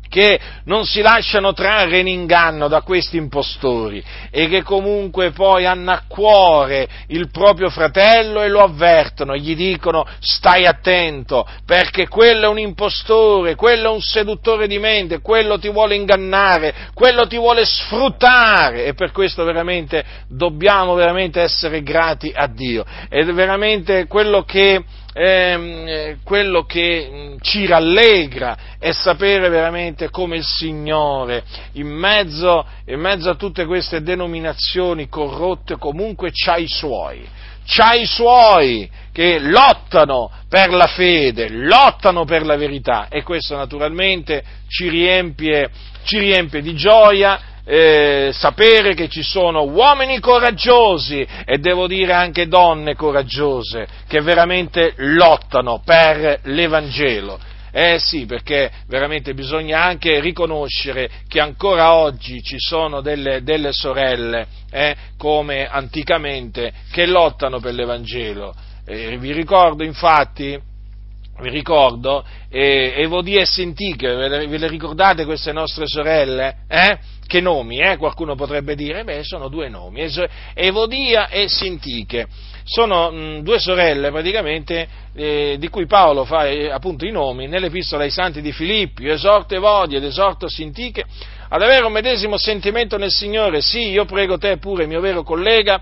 che non si lasciano trarre in inganno da questi impostori e che comunque poi hanno a cuore il proprio fratello e lo avvertono, gli dicono stai attento perché quello è un impostore, quello è un seduttore di mente, quello ti vuole ingannare, quello ti vuole sfruttare. E per questo veramente dobbiamo veramente essere grati a Dio. Ed è veramente quello che Ehm, quello che mm, ci rallegra è sapere veramente come il Signore, in mezzo, in mezzo a tutte queste denominazioni corrotte, comunque c'ha i suoi, c'ha i suoi che lottano per la fede, lottano per la verità e questo naturalmente ci riempie, ci riempie di gioia eh, sapere che ci sono uomini coraggiosi e devo dire anche donne coraggiose che veramente lottano per l'Evangelo. Eh sì, perché veramente bisogna anche riconoscere che ancora oggi ci sono delle, delle sorelle, eh, come anticamente, che lottano per l'Evangelo. Eh, vi ricordo infatti, vi ricordo, eh, Evodia e Sintiche, ve le, ve le ricordate queste nostre sorelle? Eh? Che nomi, eh? Qualcuno potrebbe dire, beh, sono due nomi, Evodia e Sintiche. Sono mh, due sorelle praticamente eh, di cui Paolo fa eh, appunto i nomi nell'epistola ai santi di Filippi, esorto Evodia ed esorto Sintiche ad avere un medesimo sentimento nel Signore. Sì, io prego te pure, mio vero collega,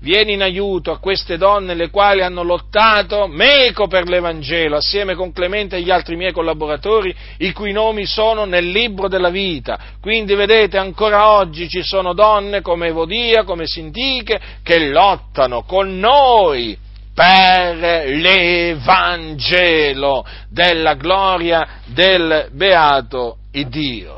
vieni in aiuto a queste donne le quali hanno lottato meco per l'Evangelo, assieme con Clemente e gli altri miei collaboratori, i cui nomi sono nel libro della vita. Quindi vedete, ancora oggi ci sono donne come Evodia, come Sintiche, che lottano con noi per l'Evangelo della gloria del beato Dio.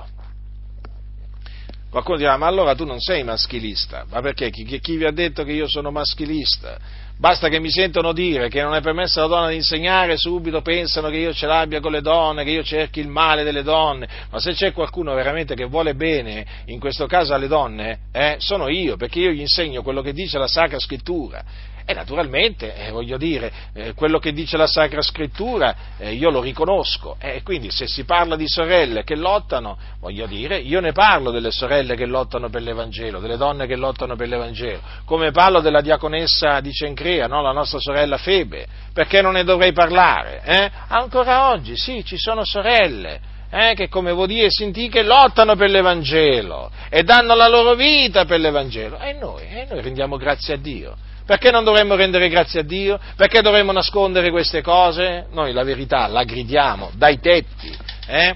Qualcuno dirà, ma allora tu non sei maschilista, ma perché? Chi, chi, vi ha detto che io sono maschilista? Basta che mi sentono dire che non è permesso alla donna di insegnare, subito pensano che io ce l'abbia con le donne, che io cerchi il male delle donne, ma se c'è qualcuno veramente che vuole bene, in questo caso alle donne, eh, sono io, perché io gli insegno quello che dice la Sacra Scrittura e naturalmente, eh, voglio dire, eh, quello che dice la Sacra Scrittura eh, io lo riconosco. E quindi se si parla di sorelle che lottano, voglio dire, io ne parlo delle sorelle che lottano per l'Evangelo, delle donne che lottano per l'Evangelo, come parlo della diaconessa di Cencrea, no? la nostra sorella Febe, perché non ne dovrei parlare? Eh? Ancora oggi, sì, ci sono sorelle. Eh, che come Vodì e Sintì che lottano per l'Evangelo e danno la loro vita per l'Evangelo e noi, e noi rendiamo grazie a Dio perché non dovremmo rendere grazie a Dio? Perché dovremmo nascondere queste cose? Noi la verità la gridiamo dai tetti. Eh?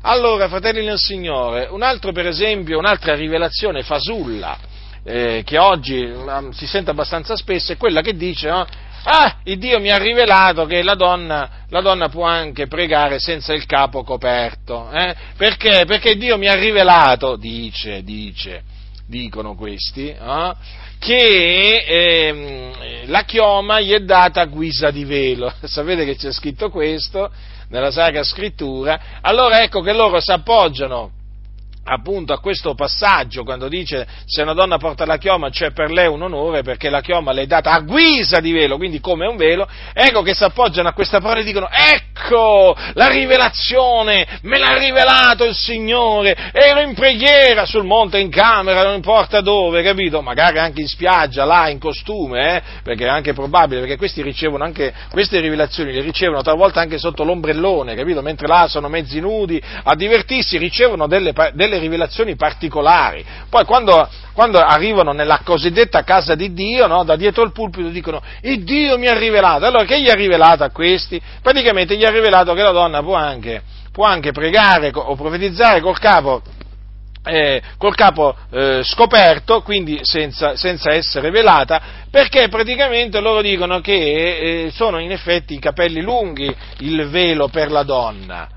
Allora, fratelli nel Signore, un altro per esempio, un'altra rivelazione fasulla eh, che oggi um, si sente abbastanza spesso è quella che dice no? ah, il Dio mi ha rivelato che la donna, la donna, può anche pregare senza il capo coperto. Eh? Perché? Perché Dio mi ha rivelato, dice, dice, dicono questi, eh? Che ehm, la chioma gli è data a guisa di velo. Sapete che c'è scritto questo nella Sacra Scrittura? Allora ecco che loro si appoggiano appunto a questo passaggio quando dice se una donna porta la chioma c'è per lei un onore perché la chioma le è data a guisa di velo, quindi come un velo, ecco che si appoggiano a questa parola e dicono ecco la rivelazione, me l'ha rivelato il Signore, ero in preghiera sul monte, in camera, non importa dove, capito? Magari anche in spiaggia, là, in costume, eh? perché è anche probabile, perché questi ricevono anche, queste rivelazioni le ricevono talvolta anche sotto l'ombrellone, capito? Mentre là sono mezzi nudi a divertirsi, ricevono delle, delle delle rivelazioni particolari. Poi quando, quando arrivano nella cosiddetta casa di Dio, no, da dietro il pulpito dicono, il Dio mi ha rivelato. Allora che gli ha rivelato a questi? Praticamente gli ha rivelato che la donna può anche, può anche pregare o profetizzare col capo eh, col capo eh, scoperto, quindi senza, senza, essere velata, perché praticamente loro dicono che eh, sono in effetti i capelli lunghi il velo per la donna.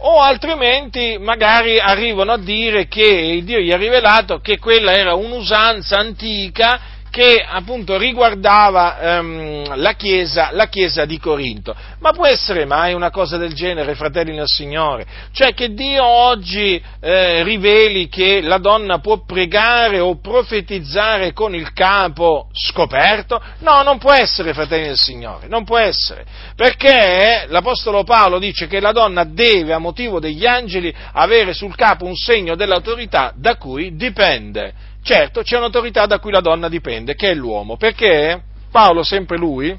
O altrimenti magari arrivano a dire che Dio gli ha rivelato che quella era un'usanza antica che appunto riguardava ehm, la, chiesa, la, chiesa, di Corinto. Ma può essere mai una cosa del genere, fratelli nel Signore? Cioè che Dio oggi eh, riveli che la donna può pregare o profetizzare con il capo scoperto? No, non può essere, fratelli del Signore, non può essere. Perché l'Apostolo Paolo dice che la donna deve, a motivo degli angeli, avere sul capo un segno dell'autorità da cui dipende. Certo, c'è un'autorità da cui la donna dipende, che è l'uomo, perché Paolo, sempre lui,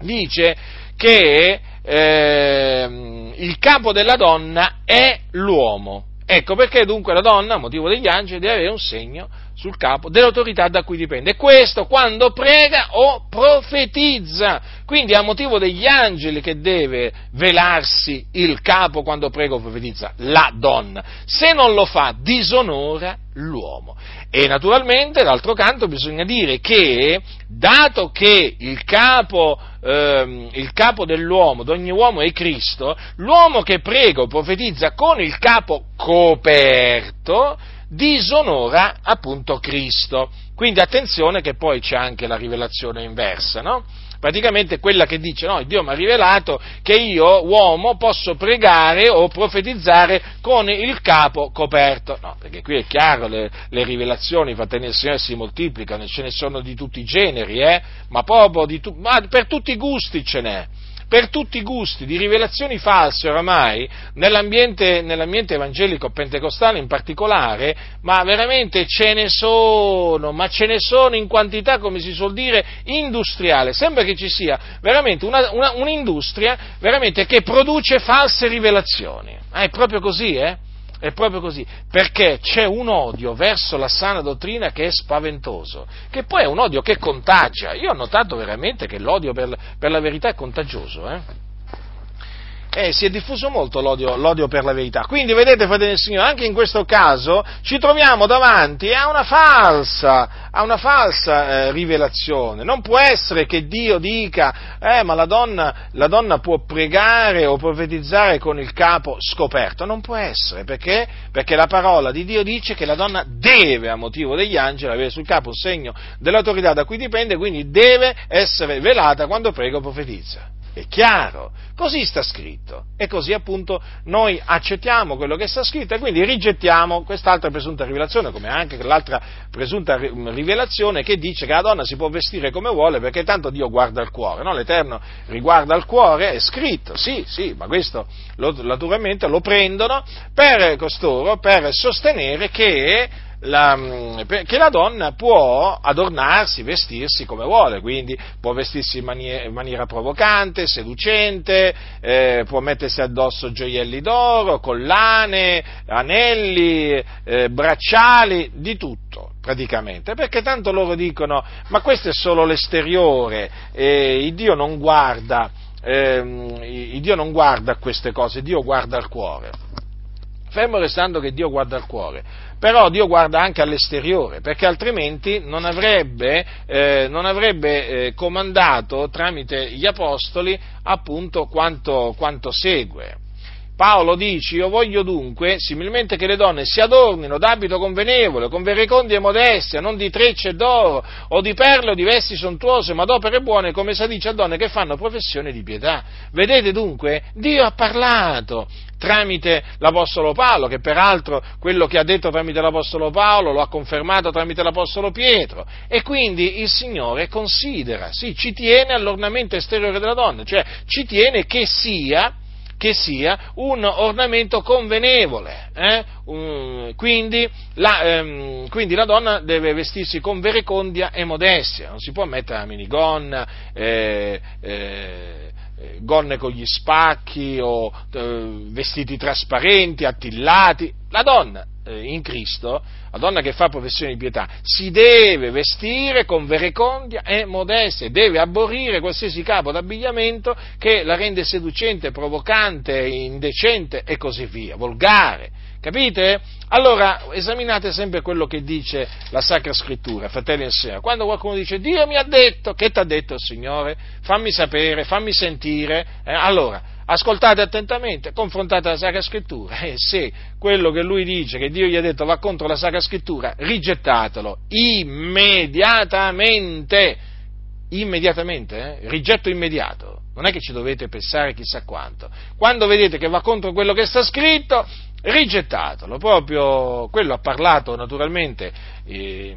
dice che eh, il capo della donna è l'uomo. Ecco perché dunque la donna, motivo degli angeli, deve avere un segno sul capo dell'autorità da cui dipende. Questo quando prega o profetizza. Quindi a motivo degli angeli che deve velarsi il capo quando prega o profetizza, la donna. Se non lo fa, disonora l'uomo. E naturalmente, d'altro canto, bisogna dire che, dato che il capo, ehm, il capo dell'uomo, di ogni uomo è Cristo, l'uomo che prega o profetizza con il capo coperto, disonora appunto Cristo. Quindi attenzione che poi c'è anche la rivelazione inversa, no? praticamente quella che dice, no, Dio mi ha rivelato che io, uomo, posso pregare o profetizzare con il capo coperto. No, perché qui è chiaro, le, le rivelazioni fatte nel Signore si moltiplicano, ce ne sono di tutti i generi, eh? ma proprio tu, ma per tutti i gusti ce n'è per tutti i gusti, di rivelazioni false oramai, nell'ambiente, nell'ambiente evangelico pentecostale in particolare, ma veramente ce ne sono, ma ce ne sono in quantità, come si suol dire, industriale. Sembra che ci sia veramente una, una, un'industria veramente che produce false rivelazioni. Ah, è proprio così, eh? È proprio così, perché c'è un odio verso la sana dottrina che è spaventoso, che poi è un odio che contagia. Io ho notato veramente che l'odio per, per la verità è contagioso. Eh? Eh, si è diffuso molto l'odio, l'odio, per la verità. Quindi, vedete, fratelli del Signore, anche in questo caso ci troviamo davanti a una falsa, a una falsa eh, rivelazione. Non può essere che Dio dica, eh, ma la donna, la donna, può pregare o profetizzare con il capo scoperto. Non può essere, perché? Perché la parola di Dio dice che la donna deve, a motivo degli angeli, avere sul capo un segno dell'autorità da cui dipende, quindi deve essere velata quando prega o profetizza. È chiaro, così sta scritto. E così appunto noi accettiamo quello che sta scritto e quindi rigettiamo quest'altra presunta rivelazione, come anche l'altra presunta rivelazione che dice che la donna si può vestire come vuole perché tanto Dio guarda il cuore, no? l'Eterno riguarda il cuore, è scritto, sì, sì, ma questo lo, naturalmente lo prendono per costoro per sostenere che la, che la donna può adornarsi, vestirsi come vuole, quindi può vestirsi in maniera, in maniera provocante, seducente, eh, può mettersi addosso gioielli d'oro, collane, anelli, eh, bracciali, di tutto praticamente, perché tanto loro dicono ma questo è solo l'esteriore, eh, il Dio non guarda, eh, Dio non guarda queste cose, Dio guarda il cuore. Fermo restando che Dio guarda il cuore, però Dio guarda anche all'esteriore, perché altrimenti non avrebbe, eh, non avrebbe eh, comandato tramite gli apostoli appunto quanto, quanto segue. Paolo dice, io voglio dunque, similmente che le donne si adornino d'abito convenevole, con verecondia e modestia, non di trecce d'oro, o di perle o di vesti sontuose, ma d'opere buone, come si dice a donne che fanno professione di pietà. Vedete dunque, Dio ha parlato tramite l'Apostolo Paolo, che peraltro quello che ha detto tramite l'Apostolo Paolo lo ha confermato tramite l'Apostolo Pietro, e quindi il Signore considera, sì, ci tiene all'ornamento esteriore della donna, cioè ci tiene che sia che sia un ornamento convenevole. Eh? Um, quindi, la, ehm, quindi, la, donna deve vestirsi con verecondia e modestia, non si può mettere la minigonna, eh, eh, gonne con gli spacchi o eh, vestiti trasparenti, attillati. La donna eh, in Cristo, la donna che fa professione di pietà, si deve vestire con verecondia e modestia, deve aborrire qualsiasi capo d'abbigliamento che la rende seducente, provocante, indecente e così via, volgare. Capite? Allora, esaminate sempre quello che dice la Sacra Scrittura, fratelli e sorelle. Quando qualcuno dice Dio mi ha detto, che ti ha detto il Signore? Fammi sapere, fammi sentire. Eh? Allora, ascoltate attentamente, confrontate la Sacra Scrittura e se quello che lui dice, che Dio gli ha detto, va contro la Sacra Scrittura, rigettatelo immediatamente, immediatamente, eh? rigetto immediato. Non è che ci dovete pensare chissà quanto. Quando vedete che va contro quello che sta scritto, rigettatelo. Proprio quello ha parlato naturalmente. Eh,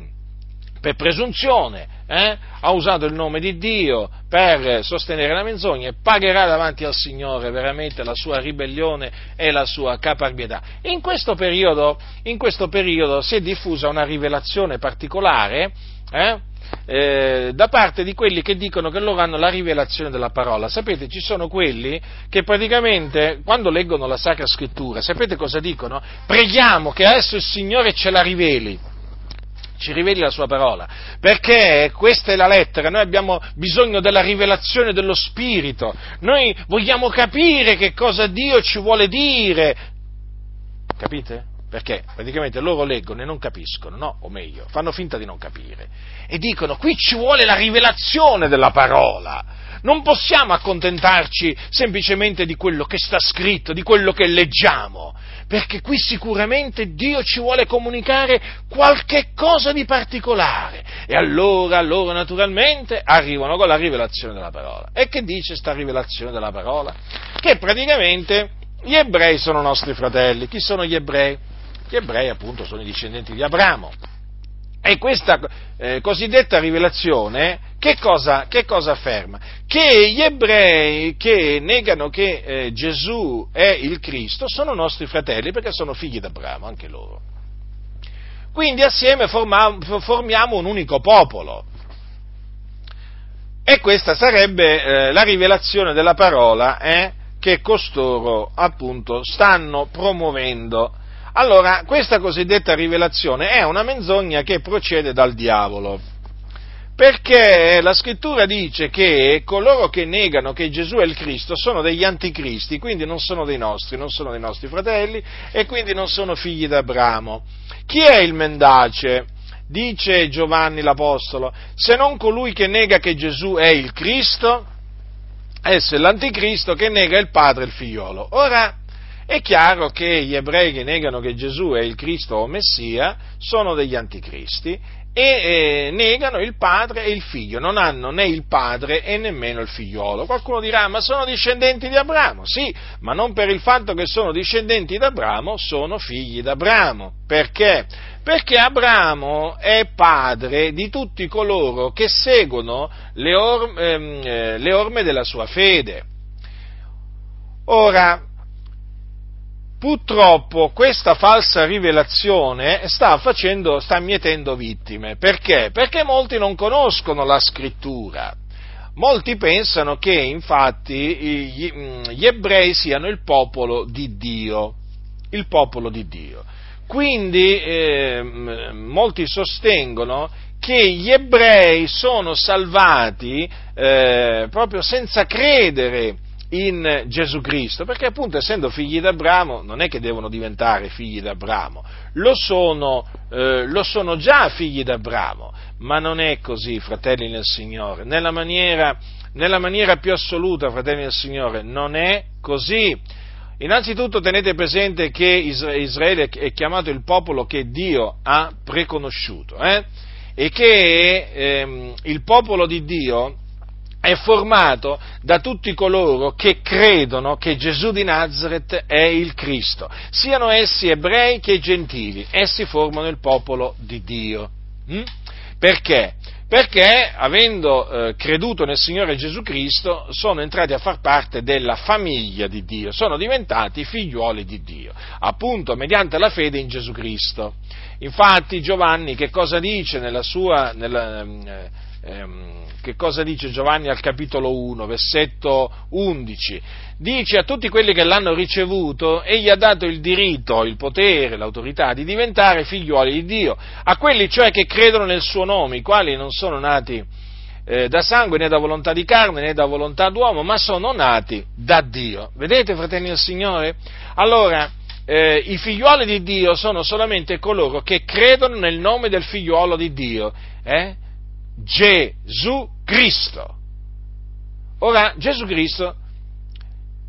per presunzione, eh? ha usato il nome di Dio per sostenere la menzogna e pagherà davanti al Signore veramente la sua ribellione e la sua caparbietà. In questo periodo, in questo periodo si è diffusa una rivelazione particolare eh? Eh, da parte di quelli che dicono che loro hanno la rivelazione della parola. Sapete, ci sono quelli che praticamente quando leggono la Sacra Scrittura, sapete cosa dicono? Preghiamo che adesso il Signore ce la riveli ci riveli la sua parola, perché questa è la lettera, noi abbiamo bisogno della rivelazione dello Spirito, noi vogliamo capire che cosa Dio ci vuole dire, capite? Perché praticamente loro leggono e non capiscono, no? O meglio, fanno finta di non capire. E dicono, qui ci vuole la rivelazione della parola. Non possiamo accontentarci semplicemente di quello che sta scritto, di quello che leggiamo, perché qui sicuramente Dio ci vuole comunicare qualche cosa di particolare. E allora loro naturalmente arrivano con la rivelazione della parola. E che dice sta rivelazione della parola? Che praticamente gli ebrei sono nostri fratelli. Chi sono gli ebrei? Gli ebrei appunto sono i discendenti di Abramo. E questa eh, cosiddetta rivelazione che cosa, che cosa, afferma? Che gli ebrei che negano che eh, Gesù è il Cristo sono nostri fratelli perché sono figli d'Abramo, anche loro. Quindi assieme formiamo, formiamo un unico popolo. E questa sarebbe eh, la rivelazione della parola eh, che costoro appunto stanno promuovendo allora, questa cosiddetta rivelazione è una menzogna che procede dal diavolo, perché la scrittura dice che coloro che negano che Gesù è il Cristo sono degli anticristi, quindi non sono dei nostri, non sono dei nostri fratelli e quindi non sono figli d'Abramo. Chi è il mendace? Dice Giovanni l'Apostolo, se non colui che nega che Gesù è il Cristo, esso è l'anticristo che nega il padre e il figliolo. Ora, è chiaro che gli ebrei che negano che Gesù è il Cristo o Messia sono degli anticristi e eh, negano il padre e il figlio, non hanno né il padre e nemmeno il figliolo. Qualcuno dirà, ma sono discendenti di Abramo? Sì, ma non per il fatto che sono discendenti di Abramo, sono figli di Abramo. Perché? Perché Abramo è padre di tutti coloro che seguono le, or- ehm, eh, le orme della sua fede. Ora, Purtroppo questa falsa rivelazione sta, facendo, sta mietendo vittime. Perché? Perché molti non conoscono la scrittura. Molti pensano che infatti gli, gli ebrei siano il popolo di Dio. Il popolo di Dio. Quindi eh, molti sostengono che gli ebrei sono salvati eh, proprio senza credere in Gesù Cristo, perché appunto essendo figli d'Abramo non è che devono diventare figli d'Abramo, lo sono, eh, lo sono già figli d'Abramo, ma non è così, fratelli nel Signore, nella maniera, nella maniera più assoluta, fratelli nel Signore, non è così. Innanzitutto tenete presente che Israele è chiamato il popolo che Dio ha preconosciuto eh? e che ehm, il popolo di Dio è formato da tutti coloro che credono che Gesù di Nazareth è il Cristo, siano essi ebrei che gentili, essi formano il popolo di Dio. Mm? Perché? Perché avendo eh, creduto nel Signore Gesù Cristo sono entrati a far parte della famiglia di Dio, sono diventati figliuoli di Dio, appunto mediante la fede in Gesù Cristo. Infatti Giovanni che cosa dice nella sua... Nella, eh, ehm, che cosa dice Giovanni al capitolo 1, versetto 11? Dice a tutti quelli che l'hanno ricevuto, egli ha dato il diritto, il potere, l'autorità di diventare figliuoli di Dio, a quelli cioè che credono nel suo nome, i quali non sono nati eh, da sangue né da volontà di carne né da volontà d'uomo, ma sono nati da Dio. Vedete, fratelli del Signore? Allora, eh, i figliuoli di Dio sono solamente coloro che credono nel nome del figliuolo di Dio. Eh? Gesù Cristo. Ora, Gesù Cristo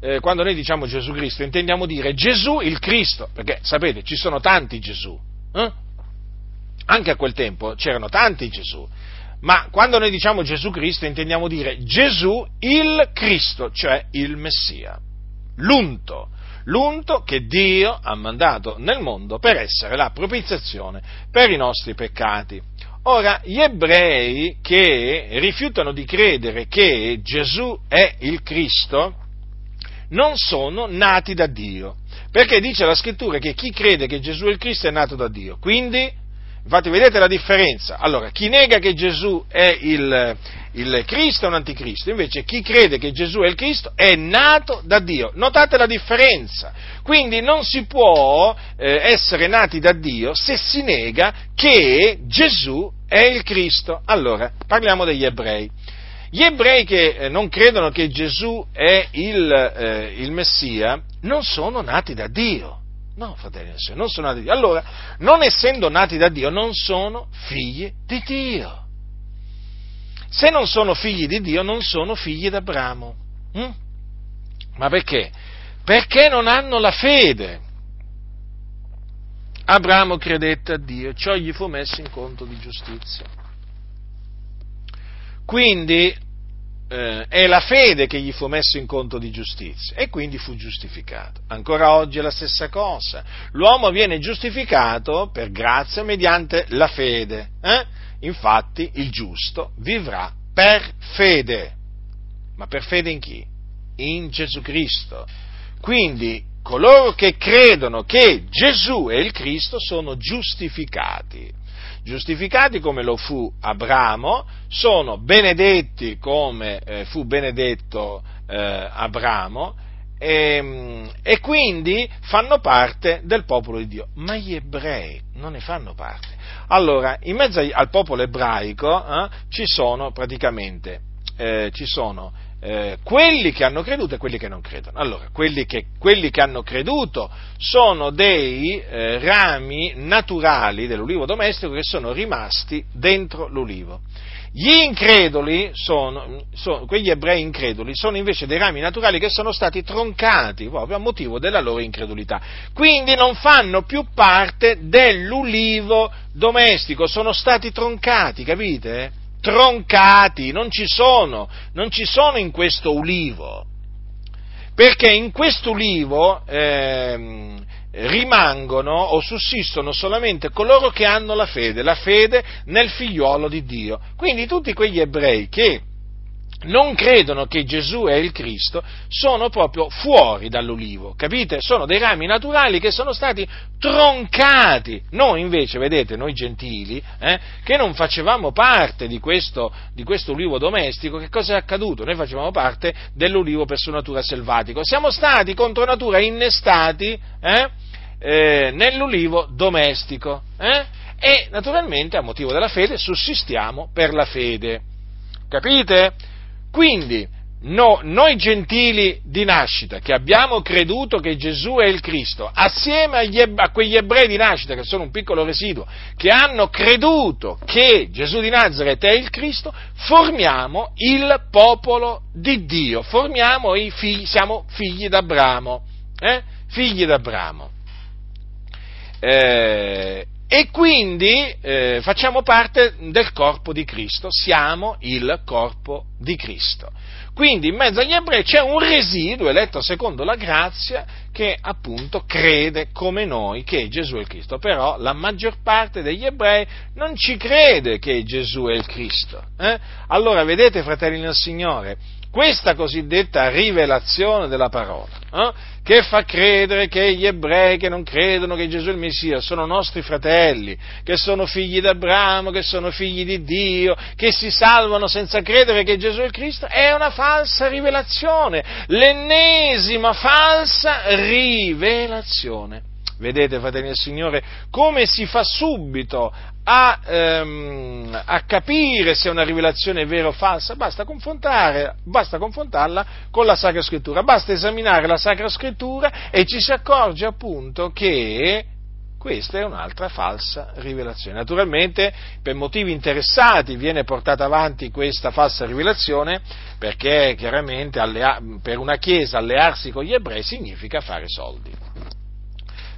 eh, quando noi diciamo Gesù Cristo, intendiamo dire Gesù il Cristo, perché sapete, ci sono tanti Gesù. Eh? Anche a quel tempo c'erano tanti Gesù. Ma quando noi diciamo Gesù Cristo intendiamo dire Gesù il Cristo, cioè il Messia, l'unto, l'unto che Dio ha mandato nel mondo per essere la propiziazione per i nostri peccati. Ora, gli ebrei che rifiutano di credere che Gesù è il Cristo non sono nati da Dio, perché dice la scrittura che chi crede che Gesù è il Cristo è nato da Dio. Quindi Infatti vedete la differenza. Allora, chi nega che Gesù è il, il, Cristo è un anticristo, invece chi crede che Gesù è il Cristo è nato da Dio. Notate la differenza. Quindi non si può eh, essere nati da Dio se si nega che Gesù è il Cristo. Allora, parliamo degli ebrei. Gli ebrei che eh, non credono che Gesù è il, eh, il Messia non sono nati da Dio. No, fratelli non sono nati da Dio. Allora, non essendo nati da Dio, non sono figli di Dio. Se non sono figli di Dio, non sono figli d'Abramo. Hm? Ma perché? Perché non hanno la fede. Abramo credette a Dio, ciò gli fu messo in conto di giustizia. Quindi eh, è la fede che gli fu messo in conto di giustizia e quindi fu giustificato. Ancora oggi è la stessa cosa. L'uomo viene giustificato per grazia mediante la fede. Eh? Infatti il giusto vivrà per fede. Ma per fede in chi? In Gesù Cristo. Quindi coloro che credono che Gesù è il Cristo sono giustificati giustificati come lo fu Abramo, sono benedetti come eh, fu benedetto eh, Abramo e, ehm, e, quindi fanno parte del popolo di Dio. Ma gli ebrei non ne fanno parte. Allora, in mezzo al popolo ebraico eh, ci sono praticamente eh, ci sono eh, quelli che hanno creduto e quelli che non credono. Allora, quelli che, quelli che hanno creduto sono dei eh, rami naturali dell'ulivo domestico che sono rimasti dentro l'ulivo. Gli increduli sono, sono, quegli ebrei increduli sono invece dei rami naturali che sono stati troncati proprio a motivo della loro incredulità. Quindi non fanno più parte dell'ulivo domestico, sono stati troncati, capite? Troncati, non ci sono, non ci sono in questo ulivo, perché in questo ulivo eh, rimangono o sussistono solamente coloro che hanno la fede, la fede nel figliuolo di Dio. Quindi tutti quegli ebrei che non credono che Gesù è il Cristo, sono proprio fuori dall'ulivo, capite? Sono dei rami naturali che sono stati troncati. Noi invece, vedete, noi gentili, eh, che non facevamo parte di questo, di questo ulivo domestico, che cosa è accaduto? Noi facevamo parte dell'ulivo per sua natura selvatico. Siamo stati contro natura innestati eh, eh, nell'ulivo domestico. Eh? E naturalmente, a motivo della fede, sussistiamo per la fede. Capite? Quindi, no, noi gentili di nascita, che abbiamo creduto che Gesù è il Cristo, assieme agli, a quegli ebrei di nascita, che sono un piccolo residuo, che hanno creduto che Gesù di Nazareth è il Cristo, formiamo il popolo di Dio, formiamo i figli, siamo figli d'Abramo, eh? figli d'Abramo. Eh, e quindi eh, facciamo parte del corpo di Cristo, siamo il corpo di Cristo. Quindi in mezzo agli ebrei c'è un residuo eletto secondo la grazia che appunto crede come noi che Gesù è il Cristo, però la maggior parte degli ebrei non ci crede che Gesù è il Cristo. Eh? Allora vedete fratelli del Signore, questa cosiddetta rivelazione della parola, eh, che fa credere che gli ebrei che non credono che Gesù è il Messia sono nostri fratelli, che sono figli d'Abramo, che sono figli di Dio, che si salvano senza credere che Gesù è il Cristo, è una falsa rivelazione, l'ennesima falsa rivelazione. Vedete, fratelli del Signore, come si fa subito a, ehm, a, capire se una rivelazione è vera o falsa? Basta, basta confrontarla con la Sacra Scrittura, basta esaminare la Sacra Scrittura e ci si accorge appunto che questa è un'altra falsa rivelazione. Naturalmente, per motivi interessati viene portata avanti questa falsa rivelazione perché chiaramente allea- per una chiesa allearsi con gli ebrei significa fare soldi.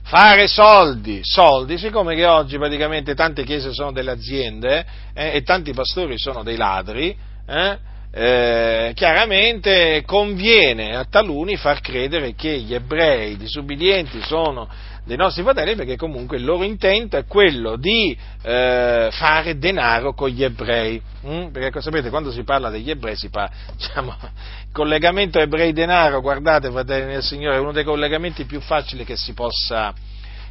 Fare soldi, soldi, siccome che oggi praticamente tante chiese sono delle aziende eh, e tanti pastori sono dei ladri, eh, eh, chiaramente conviene a taluni far credere che gli ebrei disubbidienti sono dei nostri fratelli perché comunque il loro intento è quello di eh, fare denaro con gli ebrei. Mm? Perché sapete, quando si parla degli ebrei si parla, diciamo, il collegamento ebrei-denaro, guardate fratelli del Signore, è uno dei collegamenti più facili che si possa,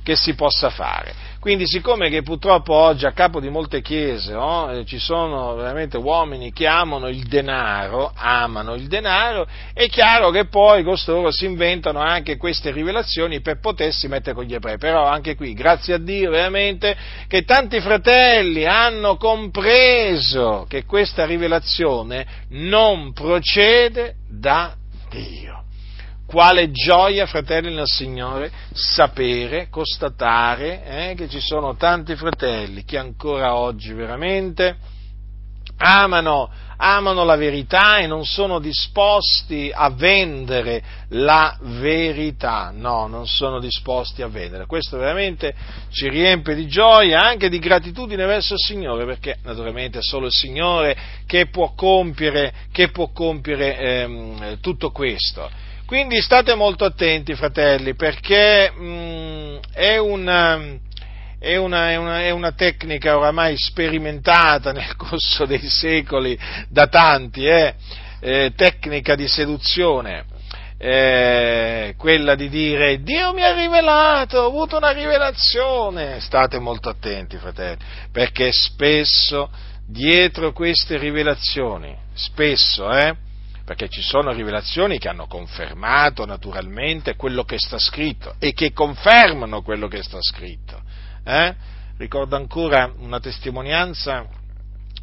che si possa fare. Quindi siccome che purtroppo oggi a capo di molte chiese oh, ci sono veramente uomini che amano il denaro, amano il denaro, è chiaro che poi costoro si inventano anche queste rivelazioni per potersi mettere con gli ebrei. Però anche qui, grazie a Dio veramente, che tanti fratelli hanno compreso che questa rivelazione non procede da Dio. Quale gioia, fratelli nel Signore, sapere, constatare eh, che ci sono tanti fratelli che ancora oggi veramente amano, amano la verità e non sono disposti a vendere la verità. No, non sono disposti a vendere. Questo veramente ci riempie di gioia, anche di gratitudine verso il Signore, perché naturalmente è solo il Signore che può compiere, che può compiere ehm, tutto questo. Quindi state molto attenti, fratelli, perché mh, è, una, è, una, è, una, è, una, tecnica oramai sperimentata nel corso dei secoli da tanti, eh? Eh, tecnica di seduzione. Eh, quella di dire Dio mi ha rivelato, ho avuto una rivelazione. State molto attenti, fratelli, perché spesso dietro queste rivelazioni, spesso, eh, perché ci sono rivelazioni che hanno confermato naturalmente quello che sta scritto e che confermano quello che sta scritto. Eh? Ricordo ancora una testimonianza,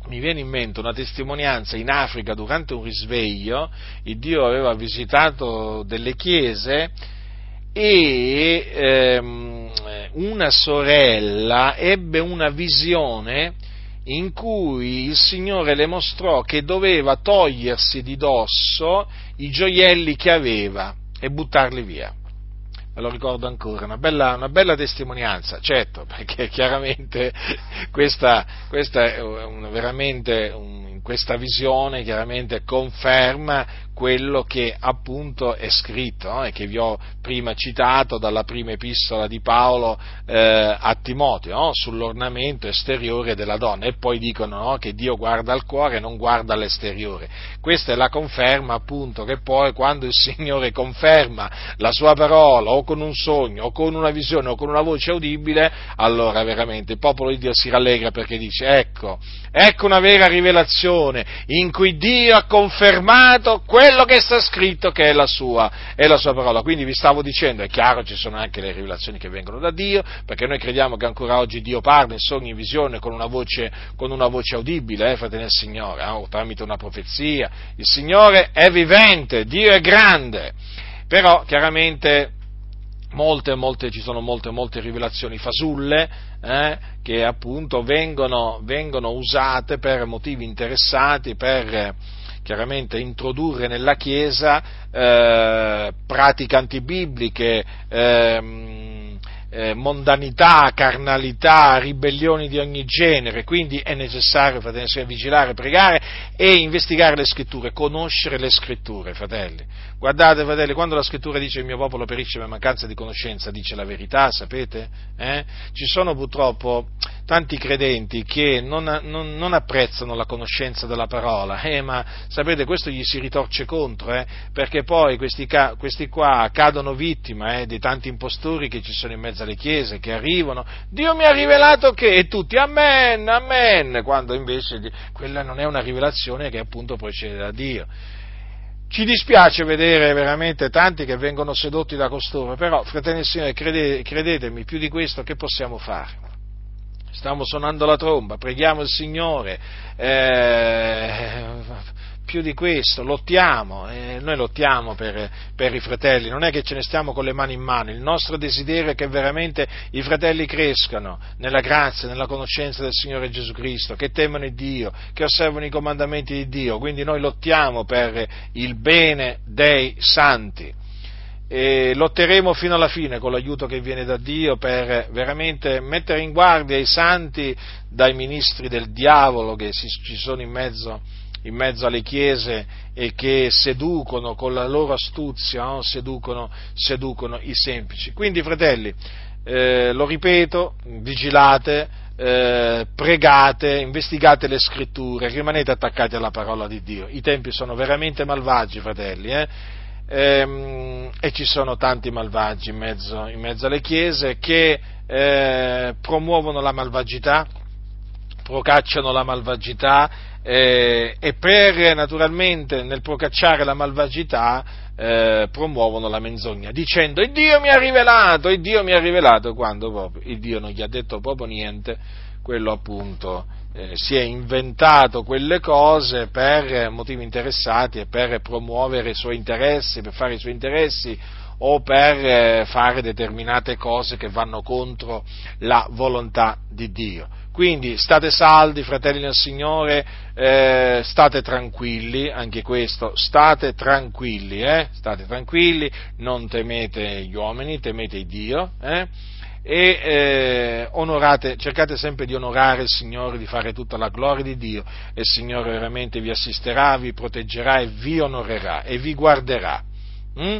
mi viene in mente una testimonianza in Africa durante un risveglio, il Dio aveva visitato delle chiese e ehm, una sorella ebbe una visione in cui il Signore le mostrò che doveva togliersi di dosso i gioielli che aveva e buttarli via. Me lo ricordo ancora, una bella, una bella testimonianza, certo, perché chiaramente questa, questa è un, veramente un, questa visione chiaramente conferma quello che appunto è scritto no? e che vi ho prima citato dalla prima epistola di Paolo eh, a Timoteo no? sull'ornamento esteriore della donna e poi dicono no? che Dio guarda al cuore e non guarda all'esteriore. Questa è la conferma appunto che poi quando il Signore conferma la sua parola o con un sogno o con una visione o con una voce udibile, allora veramente il popolo di Dio si rallegra perché dice ecco, ecco una vera rivelazione in cui Dio ha confermato quello che sta scritto che è la, sua, è la sua parola. Quindi vi stavo dicendo, è chiaro, ci sono anche le rivelazioni che vengono da Dio, perché noi crediamo che ancora oggi Dio parla in sogni, in visione, con una voce, con una voce audibile, eh, fratelli del Signore, eh, tramite una profezia. Il Signore è vivente, Dio è grande. Però, chiaramente, Molte, molte, ci sono molte, molte rivelazioni fasulle eh, che appunto vengono, vengono, usate per motivi interessati, per, chiaramente introdurre nella Chiesa eh, pratiche antibibliche, eh, eh, mondanità, carnalità, ribellioni di ogni genere, quindi è necessario, fratelli, vigilare, pregare e investigare le scritture, conoscere le scritture, fratelli. Guardate, fratelli, quando la scrittura dice il mio popolo perisce per mancanza di conoscenza, dice la verità, sapete? Eh? Ci sono purtroppo tanti credenti che non, non, non, apprezzano la conoscenza della parola, eh, ma sapete, questo gli si ritorce contro, eh, perché poi questi, questi, qua cadono vittima eh, di tanti impostori che ci sono in mezzo alle chiese, che arrivano, Dio mi ha rivelato che, e tutti, amen, amen, quando invece quella non è una rivelazione che appunto procede da Dio. Ci dispiace vedere veramente tanti che vengono sedotti da costoro, però, fratelli e signori, crede, credetemi, più di questo che possiamo fare? Stiamo suonando la tromba, preghiamo il Signore, eh, più di questo, lottiamo, eh, noi lottiamo per, per, i fratelli, non è che ce ne stiamo con le mani in mano, il nostro desiderio è che veramente i fratelli crescano nella grazia, nella conoscenza del Signore Gesù Cristo, che temono Dio, che osservano i comandamenti di Dio, quindi noi lottiamo per il bene dei santi. E lotteremo fino alla fine con l'aiuto che viene da Dio per veramente mettere in guardia i santi dai ministri del diavolo che ci sono in mezzo in mezzo alle chiese e che seducono con la loro astuzia, no? seducono, seducono, i semplici. Quindi, fratelli, eh, lo ripeto, vigilate, eh, pregate, investigate le scritture, rimanete attaccati alla parola di Dio. I tempi sono veramente malvagi, fratelli, eh? ehm, e ci sono tanti malvagi in mezzo, in mezzo alle chiese che eh, promuovono la malvagità, procacciano la malvagità eh, e per naturalmente nel procacciare la malvagità eh, promuovono la menzogna dicendo il Dio mi ha rivelato, il Dio mi ha rivelato quando proprio il Dio non gli ha detto proprio niente, quello appunto eh, si è inventato quelle cose per motivi interessati e per promuovere i suoi interessi, per fare i suoi interessi o per eh, fare determinate cose che vanno contro la volontà di Dio. Quindi state saldi, fratelli del Signore, eh, state tranquilli, anche questo, state tranquilli, eh? state tranquilli, non temete gli uomini, temete Dio, eh? e eh, onorate, cercate sempre di onorare il Signore, di fare tutta la gloria di Dio e il Signore veramente vi assisterà, vi proteggerà e vi onorerà e vi guarderà. Mm?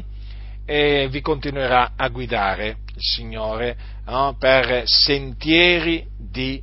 e vi continuerà a guidare il Signore no? per sentieri di